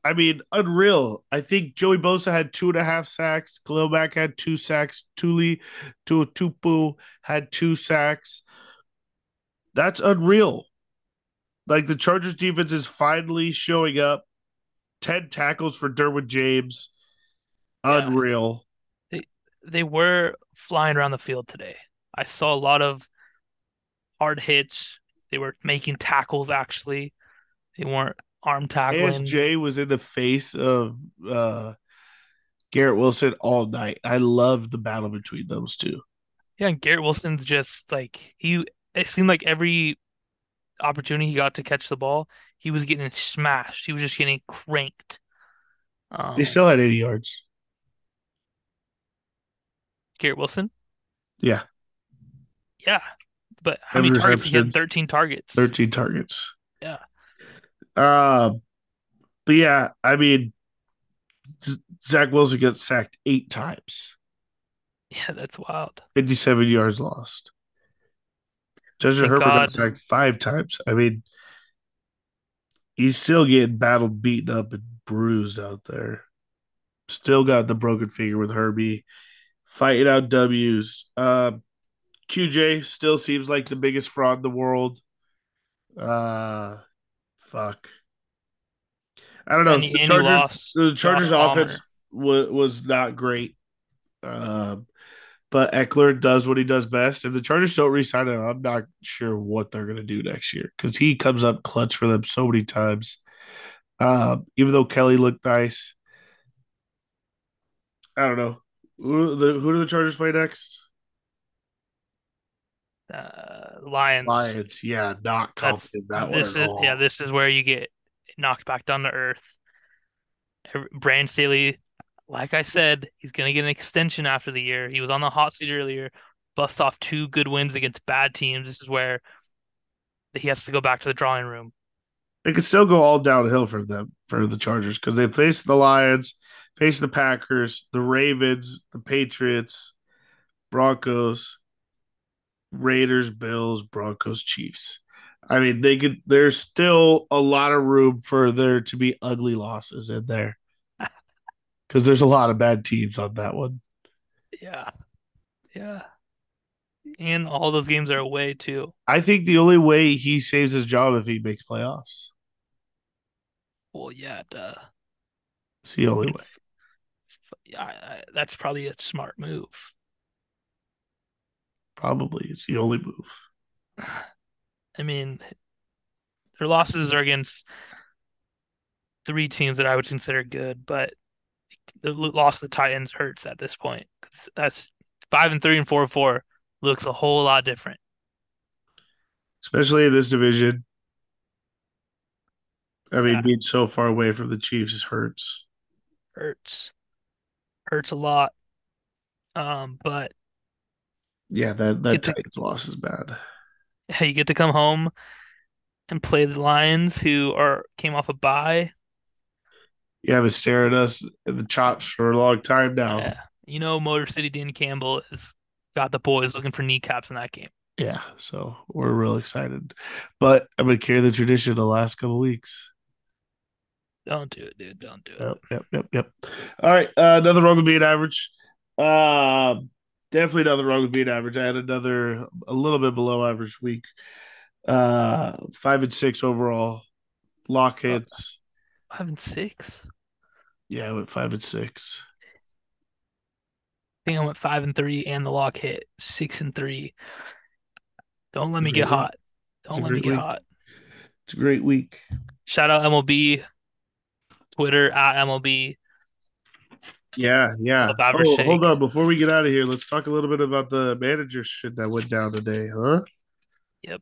I mean, unreal. I think Joey Bosa had two and a half sacks. Khalil Mack had two sacks. Tuli Tupu had two sacks. That's unreal. Like the Chargers defense is finally showing up. 10 tackles for Derwin James. Unreal. Yeah. They, they were flying around the field today. I saw a lot of hard hits. They were making tackles actually. They weren't arm tackling. ASJ was in the face of uh, Garrett Wilson all night. I love the battle between those two. Yeah, and Garrett Wilson's just like he it seemed like every opportunity he got to catch the ball, he was getting smashed. He was just getting cranked. Um, they still had 80 yards. Garrett Wilson? Yeah. Yeah. But how many targets? He had 13 targets. 13 targets. Yeah. Uh, but yeah, I mean, Zach Wilson gets sacked eight times. Yeah, that's wild. 57 yards lost. Justin Herbert God. got sacked five times. I mean, he's still getting battled, beaten up, and bruised out there. Still got the broken finger with Herbie, fighting out W's. Uh, QJ still seems like the biggest fraud in the world. Uh, fuck. I don't know. And, the Chargers, the Chargers offense was was not great. Um, but Ekeler does what he does best. If the Chargers don't resign him, I'm not sure what they're going to do next year because he comes up clutch for them so many times. Um, even though Kelley looked nice, I don't know. Who, the, who do the Chargers play next? Uh, Lions. Lions, yeah, not confident That's, that this is. Yeah, this is where you get knocked back down to earth. Brand Staley like I said, he's going to get an extension after the year. He was on the hot seat earlier, bust off two good wins against bad teams. This is where he has to go back to the drawing room. It could still go all downhill for them for the Chargers because they face the Lions, face the Packers, the Ravens, the Patriots, Broncos, Raiders, Bills, Broncos, Chiefs. I mean, they could. There's still a lot of room for there to be ugly losses in there because there's a lot of bad teams on that one. Yeah, yeah, and all those games are away too. I think the only way he saves his job if he makes playoffs. Well, yeah, duh. It's the only way. Yeah, that's probably a smart move. Probably, it's the only move. I mean, their losses are against three teams that I would consider good, but the loss of the Titans hurts at this point because that's five and three and four and four looks a whole lot different, especially in this division. I mean, yeah. being so far away from the Chiefs hurts. Hurts, hurts a lot. Um, but yeah, that that Titans to, loss is bad. Yeah, you get to come home and play the Lions, who are came off a bye you have been staring at us in the chops for a long time now. Yeah. You know, Motor City Dan Campbell has got the boys looking for kneecaps in that game. Yeah, so we're real excited. But I'm gonna carry the tradition the last couple weeks. Don't do it, dude. Don't do it. Yep, yep, yep, yep. All right, uh, nothing wrong with being average. Uh, definitely nothing wrong with being average. I had another a little bit below average week. Uh, five and six overall. Lock hits. Five and six. Yeah, I went five and six. I think I went five and three, and the lock hit six and three. Don't let me get hot. Don't let me get week. hot. It's a great week. Shout out MLB, Twitter at MLB. Yeah, yeah. Oh, hold on. Before we get out of here, let's talk a little bit about the manager shit that went down today, huh? Yep.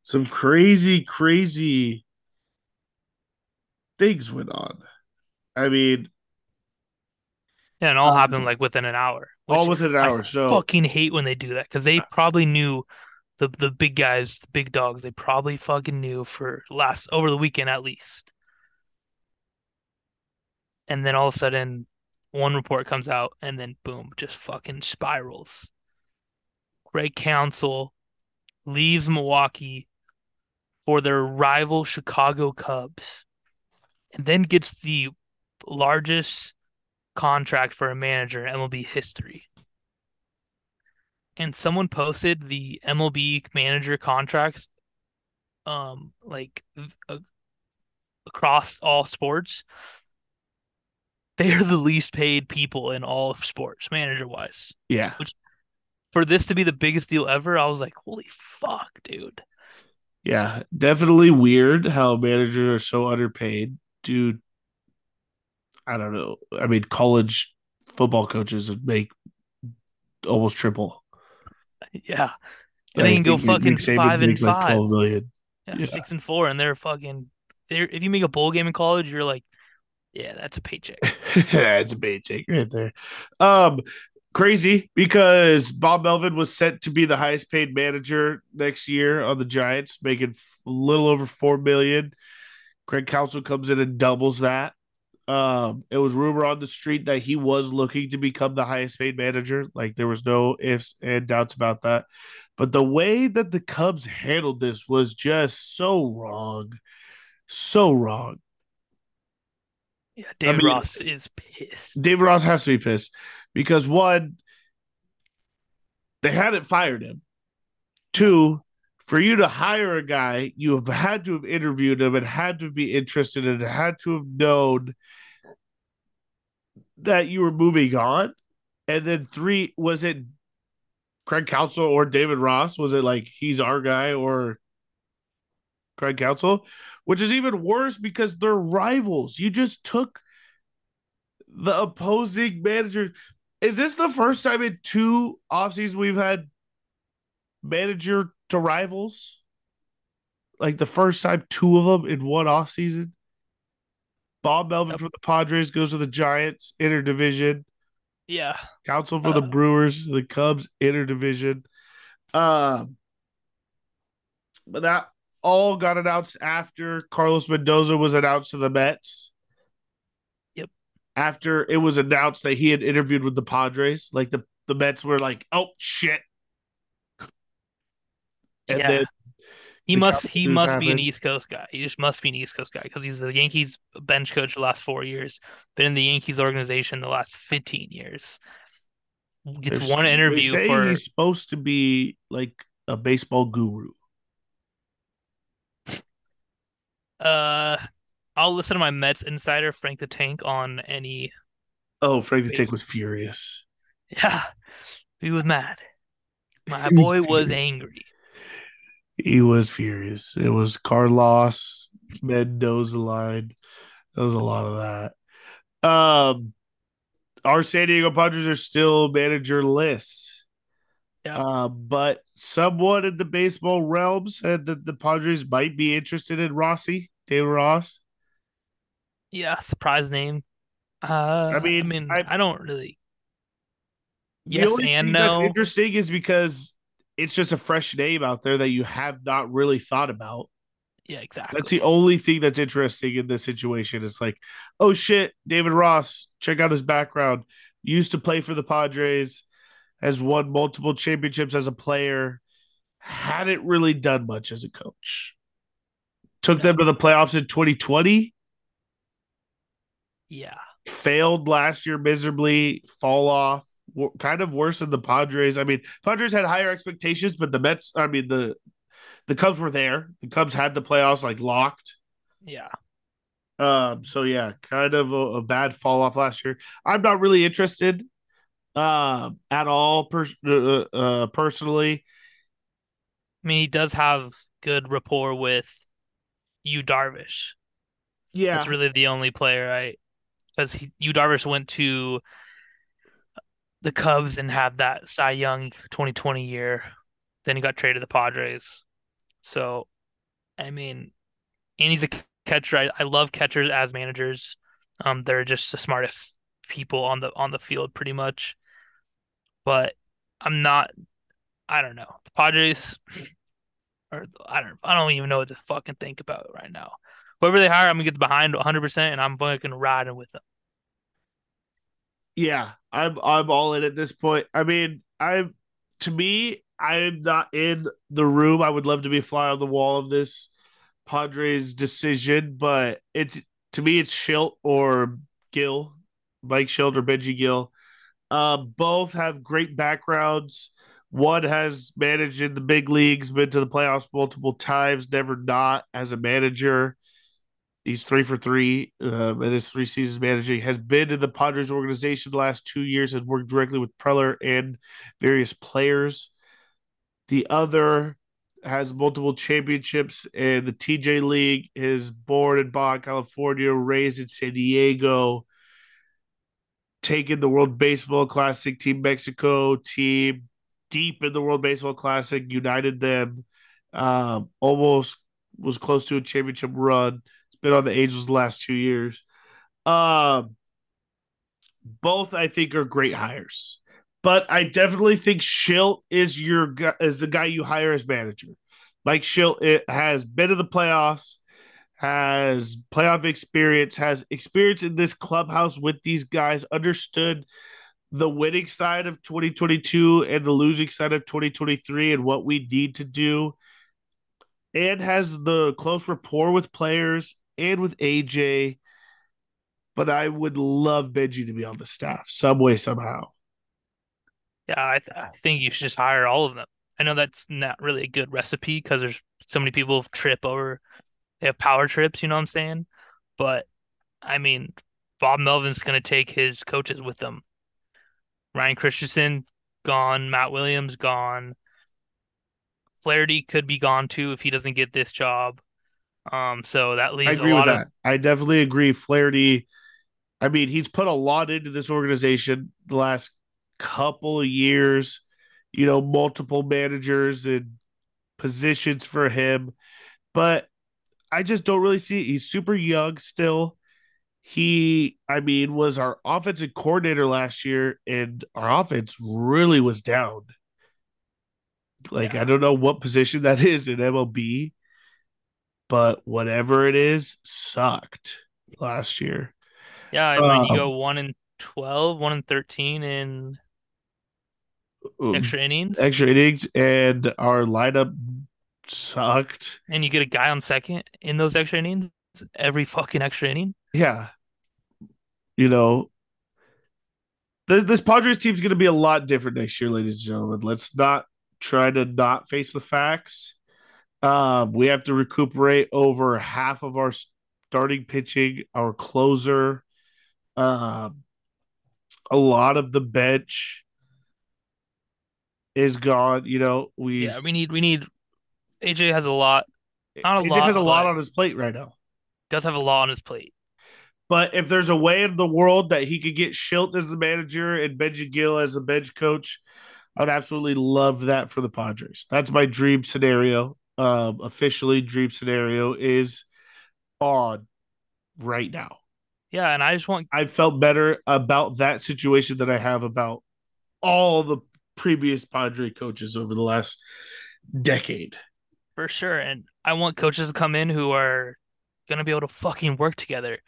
Some crazy, crazy things went on. I mean, Yeah, and all Um, happened like within an hour. all within an hour. I so fucking hate when they do that because they probably knew the the big guys, the big dogs. They probably fucking knew for last over the weekend at least. And then all of a sudden, one report comes out, and then boom, just fucking spirals. Greg Counsell leaves Milwaukee for their rival Chicago Cubs, and then gets the largest contract for a manager in MLB history. And someone posted the MLB manager contracts, um, like uh, across all sports. They are the least paid people in all of sports, manager wise. yeah, Which For this to be the biggest deal ever, I was like, holy fuck, dude. yeah, definitely weird how managers are so underpaid, dude. I don't know. I mean, college football coaches would make almost triple. Yeah. And they can go fucking five and like five. 12 million. Yeah, Yeah. six and four, and they're fucking. They're if you make a bowl game in college, you're like, yeah, that's a paycheck. That's a paycheck right there. Um, crazy because Bob Melvin was set to be the highest paid manager next year on the Giants, making a little over four million. Craig Counsell comes in and doubles that. Um, it was rumor on the street that he was looking to become the highest paid manager. Like there was no ifs and doubts about that. But the way that the Cubs handled this was just so wrong. So wrong. Yeah, David mean- Ross is pissed. David Ross has to be pissed because one, they hadn't fired him. Two, for you to hire a guy, you have had to have interviewed him and had to be interested and had to have known that you were moving on. And then three, was it Craig Counsell or David Ross? Was it like he's our guy or Craig Counsell? Which is even worse because they're rivals. You just took the opposing manager. Is this the first time in two off seasons we've had manager to rivals? Like the first time two of them in one off season? Bob Melvin Yep. from the Padres goes to the Giants interdivision. Yeah, Counsell for the Uh. Brewers, the Cubs interdivision. Um, but that all got announced after Carlos Mendoza was announced to the Mets. Yep. After it was announced that he had interviewed with the Padres, like the the Mets were like, "Oh shit!" And yeah. then he must he must be an. East Coast guy. He just must be an East Coast guy because he's the Yankees bench coach the last four years. Been in the Yankees organization the last fifteen years. Gets there's- one interview for he's supposed to be like a baseball guru. Uh. I'll listen to my Mets insider Frank the Tank on any. Oh, Frank the Tank was furious. Yeah, he was mad. My boy was angry. He was furious. It was Carlos Mendoza line. There was a lot of that. Um, our San Diego Padres are still managerless. Yeah. Uh, but someone in the baseball realm said that the Padres might be interested in Rossi, David Ross. Yeah, surprise name. Uh, I mean, mean, I- I, don't really. Yes and no. interesting is because it's just a fresh name out there that you have not really thought about. Yeah, exactly. That's the only thing that's interesting in this situation. It's like, oh shit, David Ross, check out his background. Used to play for the Padres, has won multiple championships as a player, hadn't really done much as a coach. Took them to the playoffs in 2020, Yeah, failed last year miserably, fall off, kind of worse than the Padres. I mean, Padres had higher expectations, but the Mets, I mean, the the Cubs were there. The Cubs had the playoffs like locked. yeah. Um, so yeah, kind of a, a bad fall off last year. I'm not really interested. Uh, at all. Per- uh, uh, personally, I mean, he does have good rapport with Yu Darvish. yeah, That's really the only player I because Yu Darvish went to the Cubs and had that Cy Young 2020 year. Then he got traded to the Padres. So, I mean, and he's a catcher. I, I love catchers as managers. Um, they're just the smartest people on the on the field, pretty much. But I'm not. I don't know. The Padres, or I don't. I don't even know what to fucking think about right now. Whoever they hire, I'm gonna get behind 100, percent and I'm fucking riding with them. yeah. I'm I'm all in at this point. I mean, I'm. to me, I'm not in the room. I would love to be fly on the wall of this Padres decision, but it's to me, it's Shildt or Gil, Mike Shildt or Benji Gil. Uh, both have great backgrounds. One has managed in the big leagues, been to the playoffs multiple times, never not as a manager. He's three for three um, in his three seasons managing. Has been in the Padres organization the last two years. Has worked directly with Preller and various players. The other has multiple championships in the TJ League. Is born in Baja California, raised in San Diego taken the World Baseball Classic, Team Mexico team deep in the World Baseball Classic, united them, um, almost was close to a championship run. It's been on the Angels the last two years. Um, both I think are great hires, but I definitely think Shildt is your is the guy you hire as manager. Mike Shildt it has been in the playoffs has playoff experience, has experience in this clubhouse with these guys, understood the winning side of 2022 and the losing side of 2023 and what we need to do, and has the close rapport with players and with AJ. But I would love Benji to be on the staff some way, somehow. Yeah, I, th- I think you should just hire all of them. I know that's not really a good recipe because there's so many people trip over have power trips, you know what I'm saying? But I mean, Bob Melvin's going to take his coaches with them. Ryan Christenson gone, Matt Williams gone. Flaherty could be gone too if he doesn't get this job. Um, so that leaves I agree with that. of I definitely agree. Flaherty, I mean, he's put a lot into this organization the last couple of years, you know, multiple managers and positions for him. But I just don't really see it. He's super young still. He, I mean, was our offensive coordinator last year, and our offense really was down. Like, yeah. I don't know what position that is in MLB, but whatever it is, sucked last year. Yeah, I mean, you Um, go one and 12, one and 13 in extra innings, extra innings, and our lineup sucked. and you get a guy on second in those extra innings every fucking extra inning. Yeah, you know, th- this Padres team's going to be a lot different next year, ladies and gentlemen. Let's not try to not face the facts. Um, we have to recuperate over half of our starting pitching, our closer, um, a lot of the bench is gone. You know, we Yeah, we need we need AJ has a lot, not a AJ lot, has a lot on his plate right now. does have a lot on his plate. But if there's a way in the world that he could get Shildt as the manager and Benji Gil as the bench coach, I would absolutely love that for the Padres. That's my dream scenario. Um, officially, dream scenario is on right now. Yeah, and I just want I felt better about that situation than I have about all the previous Padre coaches over the last decade. For sure, and I want coaches to come in who are gonna be able to fucking work together.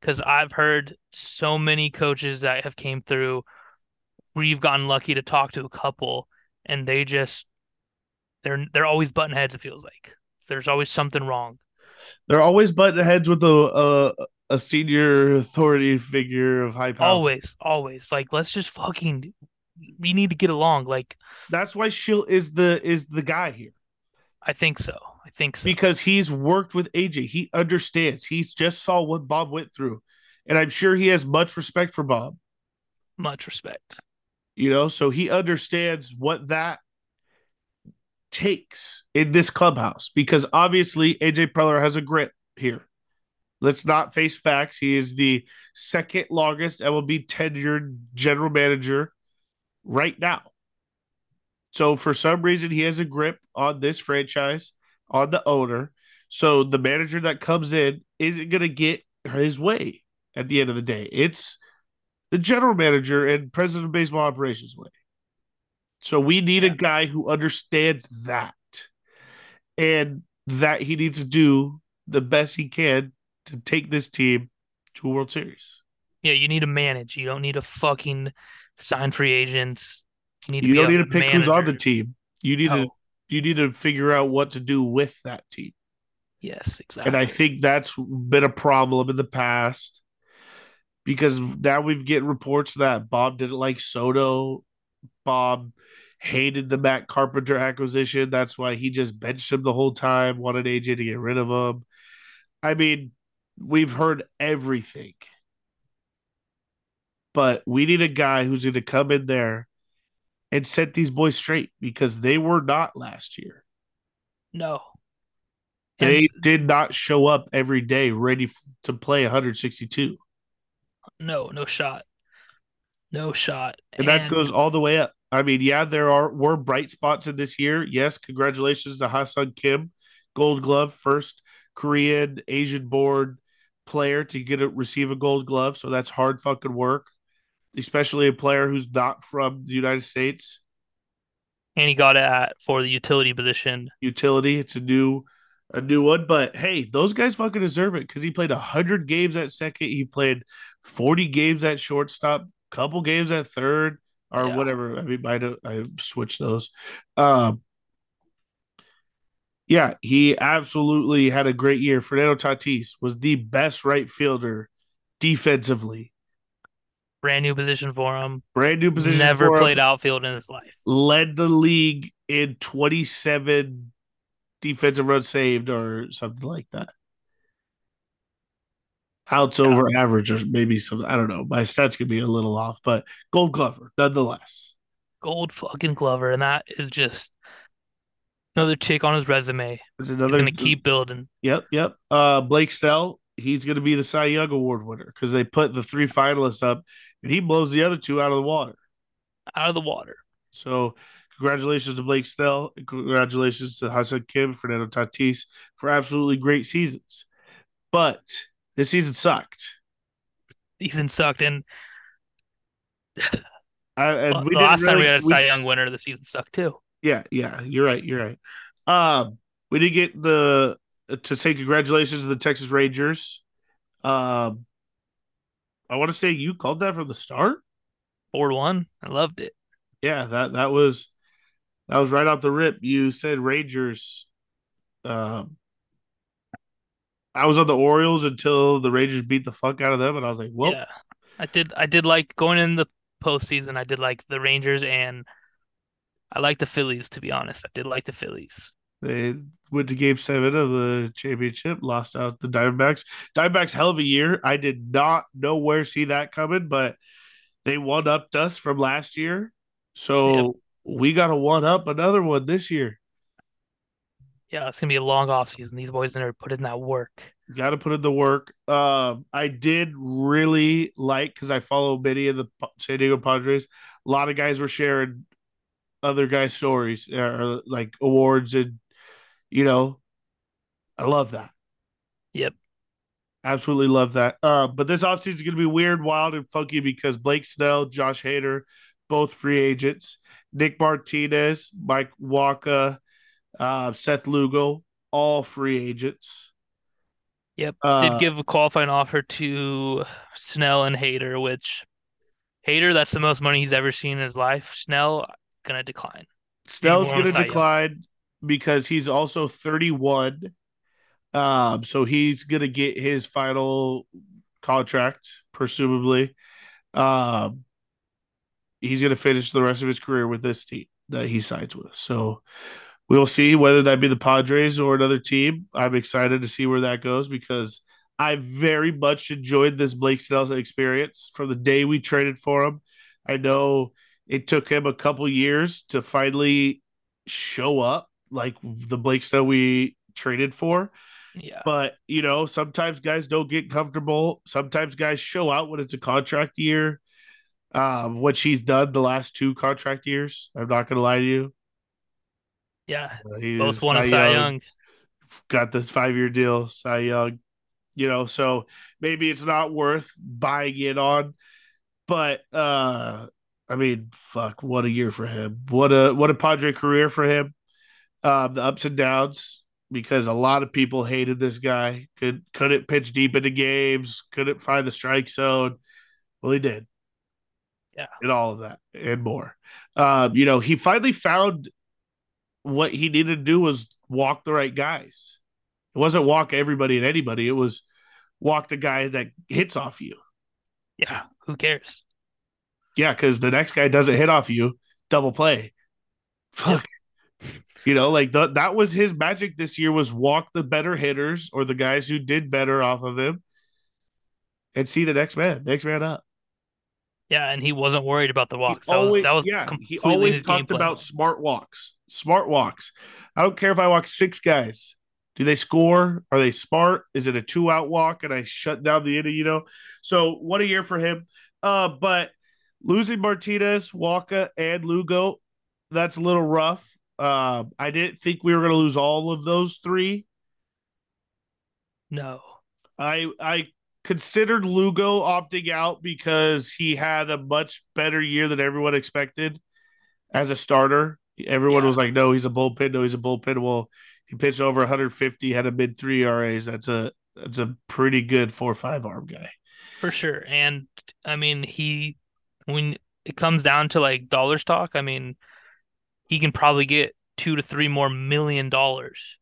Because I've heard so many coaches that have came through where you've gotten lucky to talk to a couple, and they just they're they're always button heads. It feels like there's always something wrong. They're always butting heads with a, a a senior authority figure of high power. Always, always. Like let's just fucking we need to get along. Like That's why Shildt is the is the guy here. I think so. I think so. because he's worked with AJ. He understands. He's just saw what Bob went through. And I'm sure he has much respect for Bob. Much respect. You know, so he understands what that takes in this clubhouse because obviously AJ Preller has a grip here. Let's not face facts. He is the second longest MLB tenured general manager right now. So for some reason, he has a grip on this franchise, on the owner. So the manager that comes in isn't going to get his way at the end of the day. It's the general manager and president of baseball operations way. So we need yeah. a guy who understands that and that he needs to do the best he can to take this team to a World Series. Yeah, you need to manage. You don't need to fucking sign free agents. You need to. You don't need to pick manager. who's on the team. You need to. Oh. You need to figure out what to do with that team. Yes, exactly. And I think that's been a problem in the past because now we've getting reports that Bob didn't like Soto. Bob hated the Matt Carpenter acquisition. That's why he just benched him the whole time, wanted AJ to get rid of him. I mean, we've heard everything. But we need a guy who's going to come in there and set these boys straight because they were not last year. No. They and, did not show up every day ready f- to play 162. No, no shot. No shot. And, and that goes all the way up. I mean, yeah, there are were bright spots in this year. Yes, congratulations to Ha-Seong Kim, Gold Glove, first Korean Asian born player to get a receive a Gold Glove. So that's hard fucking work, especially a player who's not from the United States. And he got it at for the utility position. Utility, it's a new a new one. But hey, those guys fucking deserve it because he played hundred games at second. He played forty games at shortstop, couple games at third or yeah. whatever. I mean, I I switched those. Um, yeah, he absolutely had a great year. Fernando Tatis was the best right fielder defensively. Brand new position for him. Brand new position. Never played him. outfield in his life. Led the league in 27 defensive runs saved or something like that. Outs yeah. over average or maybe some. I don't know. My stats could be a little off, but Gold Glover nonetheless. Gold fucking Glover, and that is just another tick on his resume. It's another going to keep building. Yep, yep. Uh, Blake Snell, he's going to be the Cy Young Award winner because they put the three finalists up, and he blows the other two out of the water. Out of the water. So, congratulations to Blake Snell. Congratulations to Ha-Seong Kim, Fernando Tatis for absolutely great seasons. But this season sucked. Season sucked, and. I, and well, the last really, time we had a Cy Young winner, the season sucked too. Yeah, yeah, you're right. You're right. Um, we did get the to say congratulations to the Texas Rangers. Um, I want to say you called that from the start. Four one. I loved it. Yeah, that that was that was right off the rip. You said Rangers. Um, I was on the Orioles until the Rangers beat the fuck out of them, and I was like, "Well, yeah." I did. I did like going in the postseason. I did like the Rangers and I like the Phillies, to be honest. I did like the Phillies. They went to game seven of the championship, lost out the Diamondbacks. Diamondbacks, hell of a year. I did not nowhere see that coming, but they one upped us from last year. So yep. we got to one up another one this year. Yeah, it's gonna be a long off season. These boys are put in that work. Got to put in the work. Um, I did really like because I follow many of the San Diego Padres. A lot of guys were sharing other guys' stories or like awards, and you know, I love that. Yep. Absolutely love that. Uh, but this offseason is going to be weird, wild, and funky because Blake Snell, Josh Hader, both free agents. Nick Martinez, Mike Wacha, uh, Seth Lugo, all free agents. Yep. Uh, Did give a qualifying offer to Snell and Hader, which Hader, that's the most money he's ever seen in his life. Snell, going to decline. Snell's going to decline because he's also 31. Um, so he's to get his final contract, presumably. Um, he's to finish the rest of his career with this team that he signs with. So we'll see whether that be the Padres or another team. I'm excited to see where that goes because I very much enjoyed this Blake Snell experience from the day we traded for him. I know It took him a couple years to finally show up like the Blake Snell we traded for. Yeah. But, you know, sometimes guys don't get comfortable. Sometimes guys show out when it's a contract year. Um, what she's done the last two contract years, I'm not going to lie to you. Yeah. Uh, Both won a Cy Young, Young. got this five year deal, Cy Young. You know, so maybe it's not worth buying it on. But uh I mean, fuck, what a year for him. What a what a Padre career for him. Um, the ups and downs because a lot of people hated this guy. Could couldn't pitch deep into games, couldn't find the strike zone. Well, he did. Yeah. And all of that and more. Um, you know, he finally found what he needed to do was walk the right guys. It wasn't walk everybody and anybody. It was walk the guy that hits off you. Yeah. Who cares? Yeah, because the next guy doesn't hit off you, double play. Fuck. You know, like the, that was his magic this year was walk the better hitters or the guys who did better off of him and see the next man, next man up. Yeah, and he wasn't worried about the walks. That always, was that was yeah, he always talked about smart walks, smart walks. I don't care if I walk six guys. Do they score? Are they smart? Is it a two out walk and I shut down the inning? You know, so what a year for him. Uh, but losing Martinez, Walker, and Lugo, that's a little rough. Uh, I didn't think we were going to lose all of those three. No. I I considered Lugo opting out because he had a much better year than everyone expected as a starter. Everyone Yeah. was like, "No, he's a bullpen. No, he's a bullpen." Well, he pitched over 150, had a mid three RAs. That's a that's a pretty good four or five arm guy. For sure. And I mean, he when it comes down to like dollar stock, I mean, he can probably get two to three more million dollars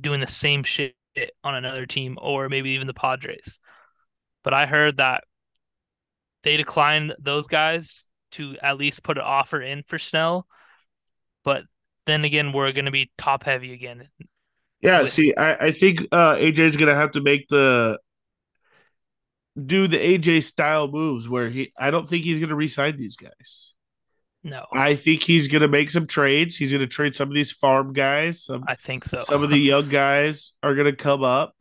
doing the same shit on another team or maybe even the Padres. But I heard that they declined those guys to at least put an offer in for Snell. But then again, we're going to be top heavy again. Yeah, With- see, I, I think uh, AJ is gonna have to make the do the AJ style moves where he. I don't think he's gonna re-sign these guys. No, I think he's gonna make some trades. He's gonna trade some of these farm guys, some I think so. some of the young guys are going to come up.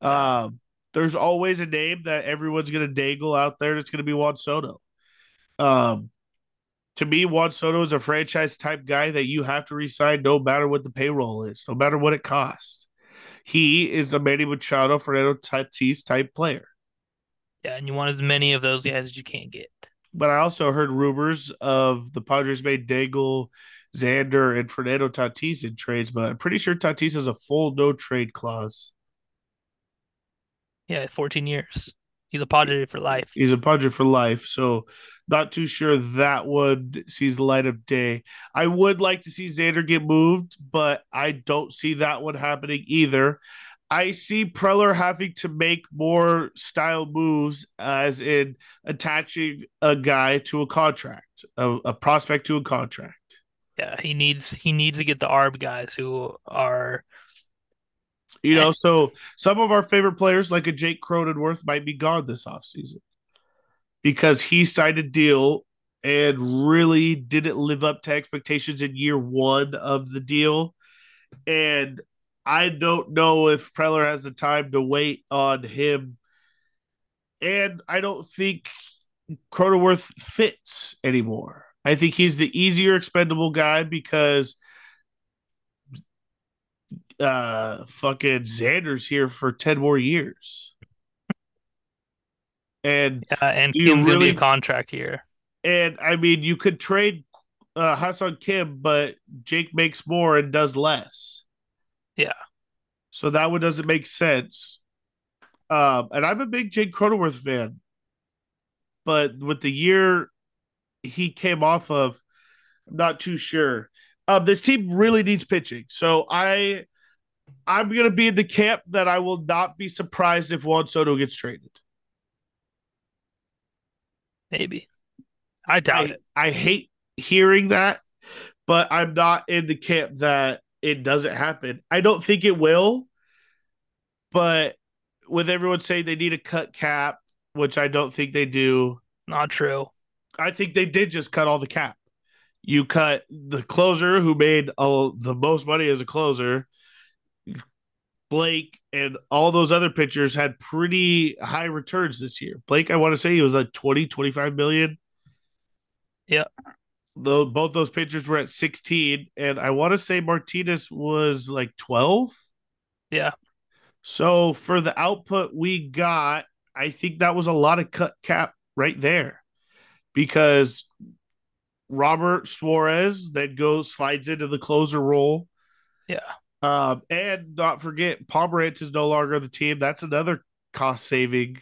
Um, there's always a name that everyone's going to dangle out there. That's going to be Juan Soto. Um, to me, Juan Soto is a franchise type guy that you have to resign no matter what the payroll is, no matter what it costs. He is a Manny Machado, Fernando Tatis type player. Yeah, and you want as many of those guys as you can get. But I also heard rumors of the Padres made dangle Xander and Fernando Tatis in trades, but I'm pretty sure Tatis has a full no trade clause. Yeah, 14 years. He's a Padre for life. He's a Padre for life, so not too sure that one sees the light of day. I would like to see Xander get moved, but I don't see that one happening either. I see Preller having to make more style moves, as in attaching a guy to a contract, a, a prospect to a contract. Yeah, he needs he needs to get the ARB guys who are You know, so some of our favorite players, like a Jake Cronenworth, might be gone this offseason because he signed a deal and really didn't live up to expectations in year one of the deal. And I don't know if Preller has the time to wait on him. And I don't think Cronenworth fits anymore. I think he's the easier expendable guy because uh fucking Xander's here for 10 more years. And uh, and Kim's really- a contract here. and I mean you could trade uh Ha-Seong Kim, but Jake makes more and does less. Yeah. So that one doesn't make sense. Um, and I'm a big Jake Cronenworth fan. But with the year he came off of, I'm not too sure. Um, this team really needs pitching. So I I'm gonna be in the camp that I will not be surprised if Juan Soto gets traded. Maybe. I doubt I, it. I hate hearing that, but I'm not in the camp that it doesn't happen. I don't think it will, but with everyone saying they need a cut cap, which I don't think they do, Not true. I think they did just cut all the cap. You cut the closer who made all the most money as a closer. Blake and all those other pitchers had pretty high returns this year. Blake, I want to say he was like 20, 25 million. Yeah. Though both those pitchers were at 16, and I want to say Martinez was like 12. Yeah. So for the output we got, I think that was a lot of cut cap right there because Robert Suarez that goes slides into the closer role. Yeah. Um, and not forget, Pomeranz is no longer on the team. That's another cost saving.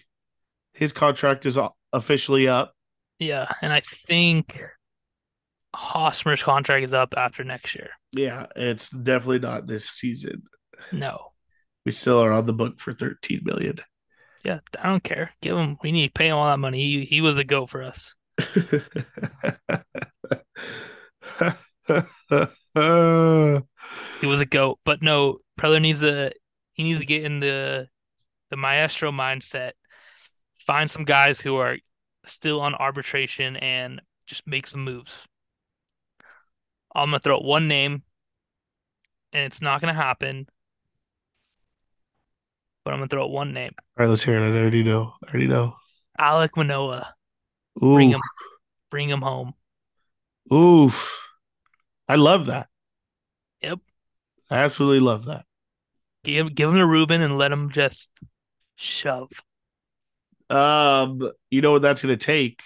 His contract is officially up. Yeah, and I think Hosmer's contract is up after next year. Yeah, it's definitely not this season. No, we still are on the book for thirteen million. Yeah, I don't care. Give him. We need to pay him all that money. He he was a goat for us. he was a goat, but no, Preller needs to he needs to get in the the maestro mindset. Find some guys who are still on arbitration and just make some moves. I'm gonna throw out one name, and it's not gonna happen. But I'm gonna throw out one name. All right, let's hear it. I already know. I already know. Alek Manoah. Ooh. Bring him, bring him home. Oof. I love that. Yep. I absolutely love that. Give give him to Ruben and let him just shove. Um, you know what that's gonna take?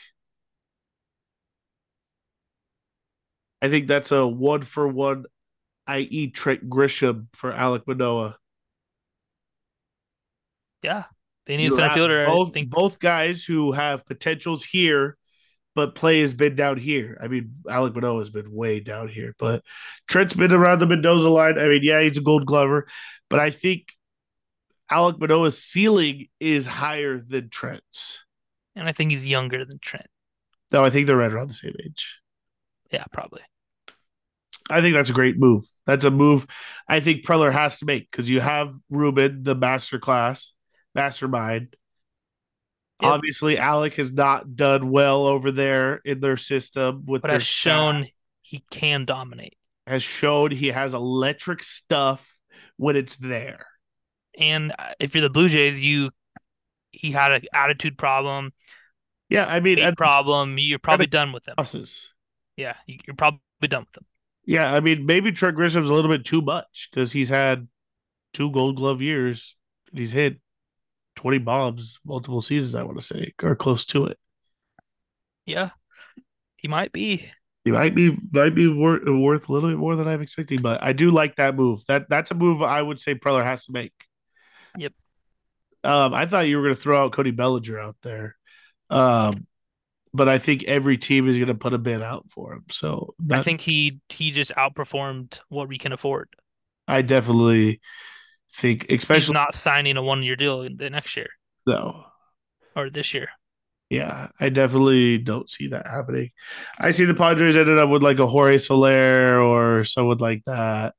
I think that's a one for one, i.e. Trent Grisham for Alek Manoah. Yeah, they need a center fielder. Both, both guys who have potentials here but play has been down here. I mean, Alek Manoah has been way down here, but Trent's been around the Mendoza line. I mean, yeah, he's a gold glover, but I think Alek Manoah's ceiling is higher than Trent's. And I think he's younger than Trent. No, I think they're right around the same age. Yeah, probably. I think that's a great move. That's a move I think Preller has to make because you have Ruben, the master class, mastermind. Yep. Obviously, Alek has not done well over there in their system with but their has shown he can dominate. Has shown he has electric stuff when it's there. And uh, if you're the Blue Jays, you he had an attitude problem. Yeah, I mean, a problem. You're probably done with him. Losses. Yeah, you're probably done with him. Yeah, I mean, maybe Trent Grisham's a little bit too much because he's had two Gold Glove years. He's hit 20 bombs multiple seasons, I want to say, or close to it. Yeah. He might be. He might be might be worth, worth a little bit more than I'm expecting, but I do like that move. That that's a move I would say Preller has to make. Yep. Um, I thought you were going to throw out Cody Bellinger out there, um, but I think every team is going to put a bid out for him. So that, I think he he just outperformed what we can afford. I definitely think, especially He's not signing a one year deal the next year. No, or this year. Yeah, I definitely don't see that happening. I see the Padres ended up with like a Jorge Soler or someone like that.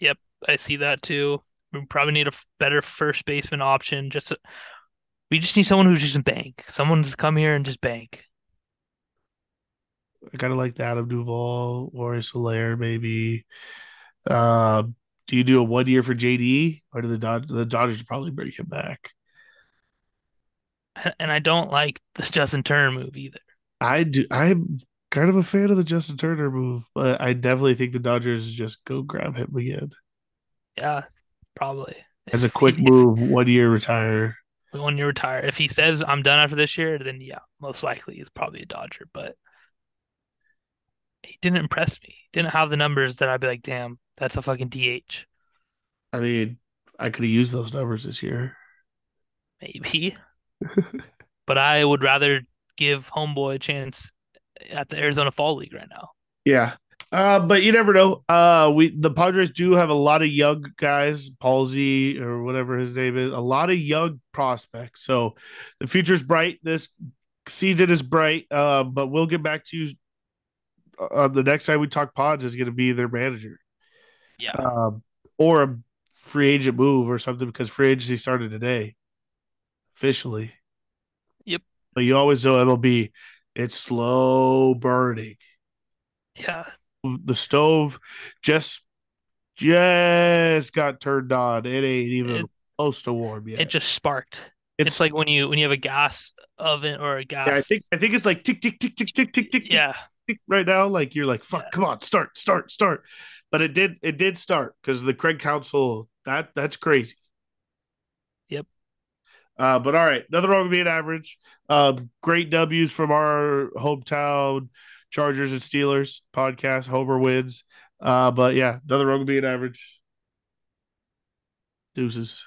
Yep, I see that too. We probably need a better first baseman option. Just we just need someone who's just a bank. Someone's come here and just bank. I kind of like the Adam Duvall or Soler, maybe. Um, do you do a one year for JD or do the Dod- the Dodgers probably bring him back? And I don't like the Justin Turner move either. I do. I'm kind of a fan of the Justin Turner move, but I definitely think the Dodgers just go grab him again. Yeah, probably. As a quick move, one year retire. One year retire. If he says I'm done after this year, then yeah, most likely he's probably a Dodger. But he didn't impress me. Didn't have the numbers that I'd be like, damn, that's a fucking DH. I mean, I could have used those numbers this year. Maybe. but I would rather give Homeboy a chance at the Arizona Fall League right now. Yeah. Uh, but you never know. Uh, we the Padres do have a lot of young guys, Palsy or whatever his name is, a lot of young prospects. So the future's bright. This season is bright. Uh, but we'll get back to you uh, the next time we talk pods is going to be their manager. Yeah. Um, or a free agent move or something because free agency started today officially. Yep. But you always know MLB, it's slow burning. Yeah. The stove just just got turned on. It ain't even It, close to warm yet. it just sparked. It's, it's like when you when you have a gas oven or a gas. yeah, I think I think it's like tick tick tick tick tick tick tick yeah. right now. Like you're like fuck, Yeah. come on, start start start. But it did it did start because the Craig Counsell that that's crazy. Yep. Uh, but all right, nothing wrong with being average. Uh, great W's from our hometown Chargers and Steelers podcast. Homer wins. Uh, but yeah, nothing wrong with being average. Deuces.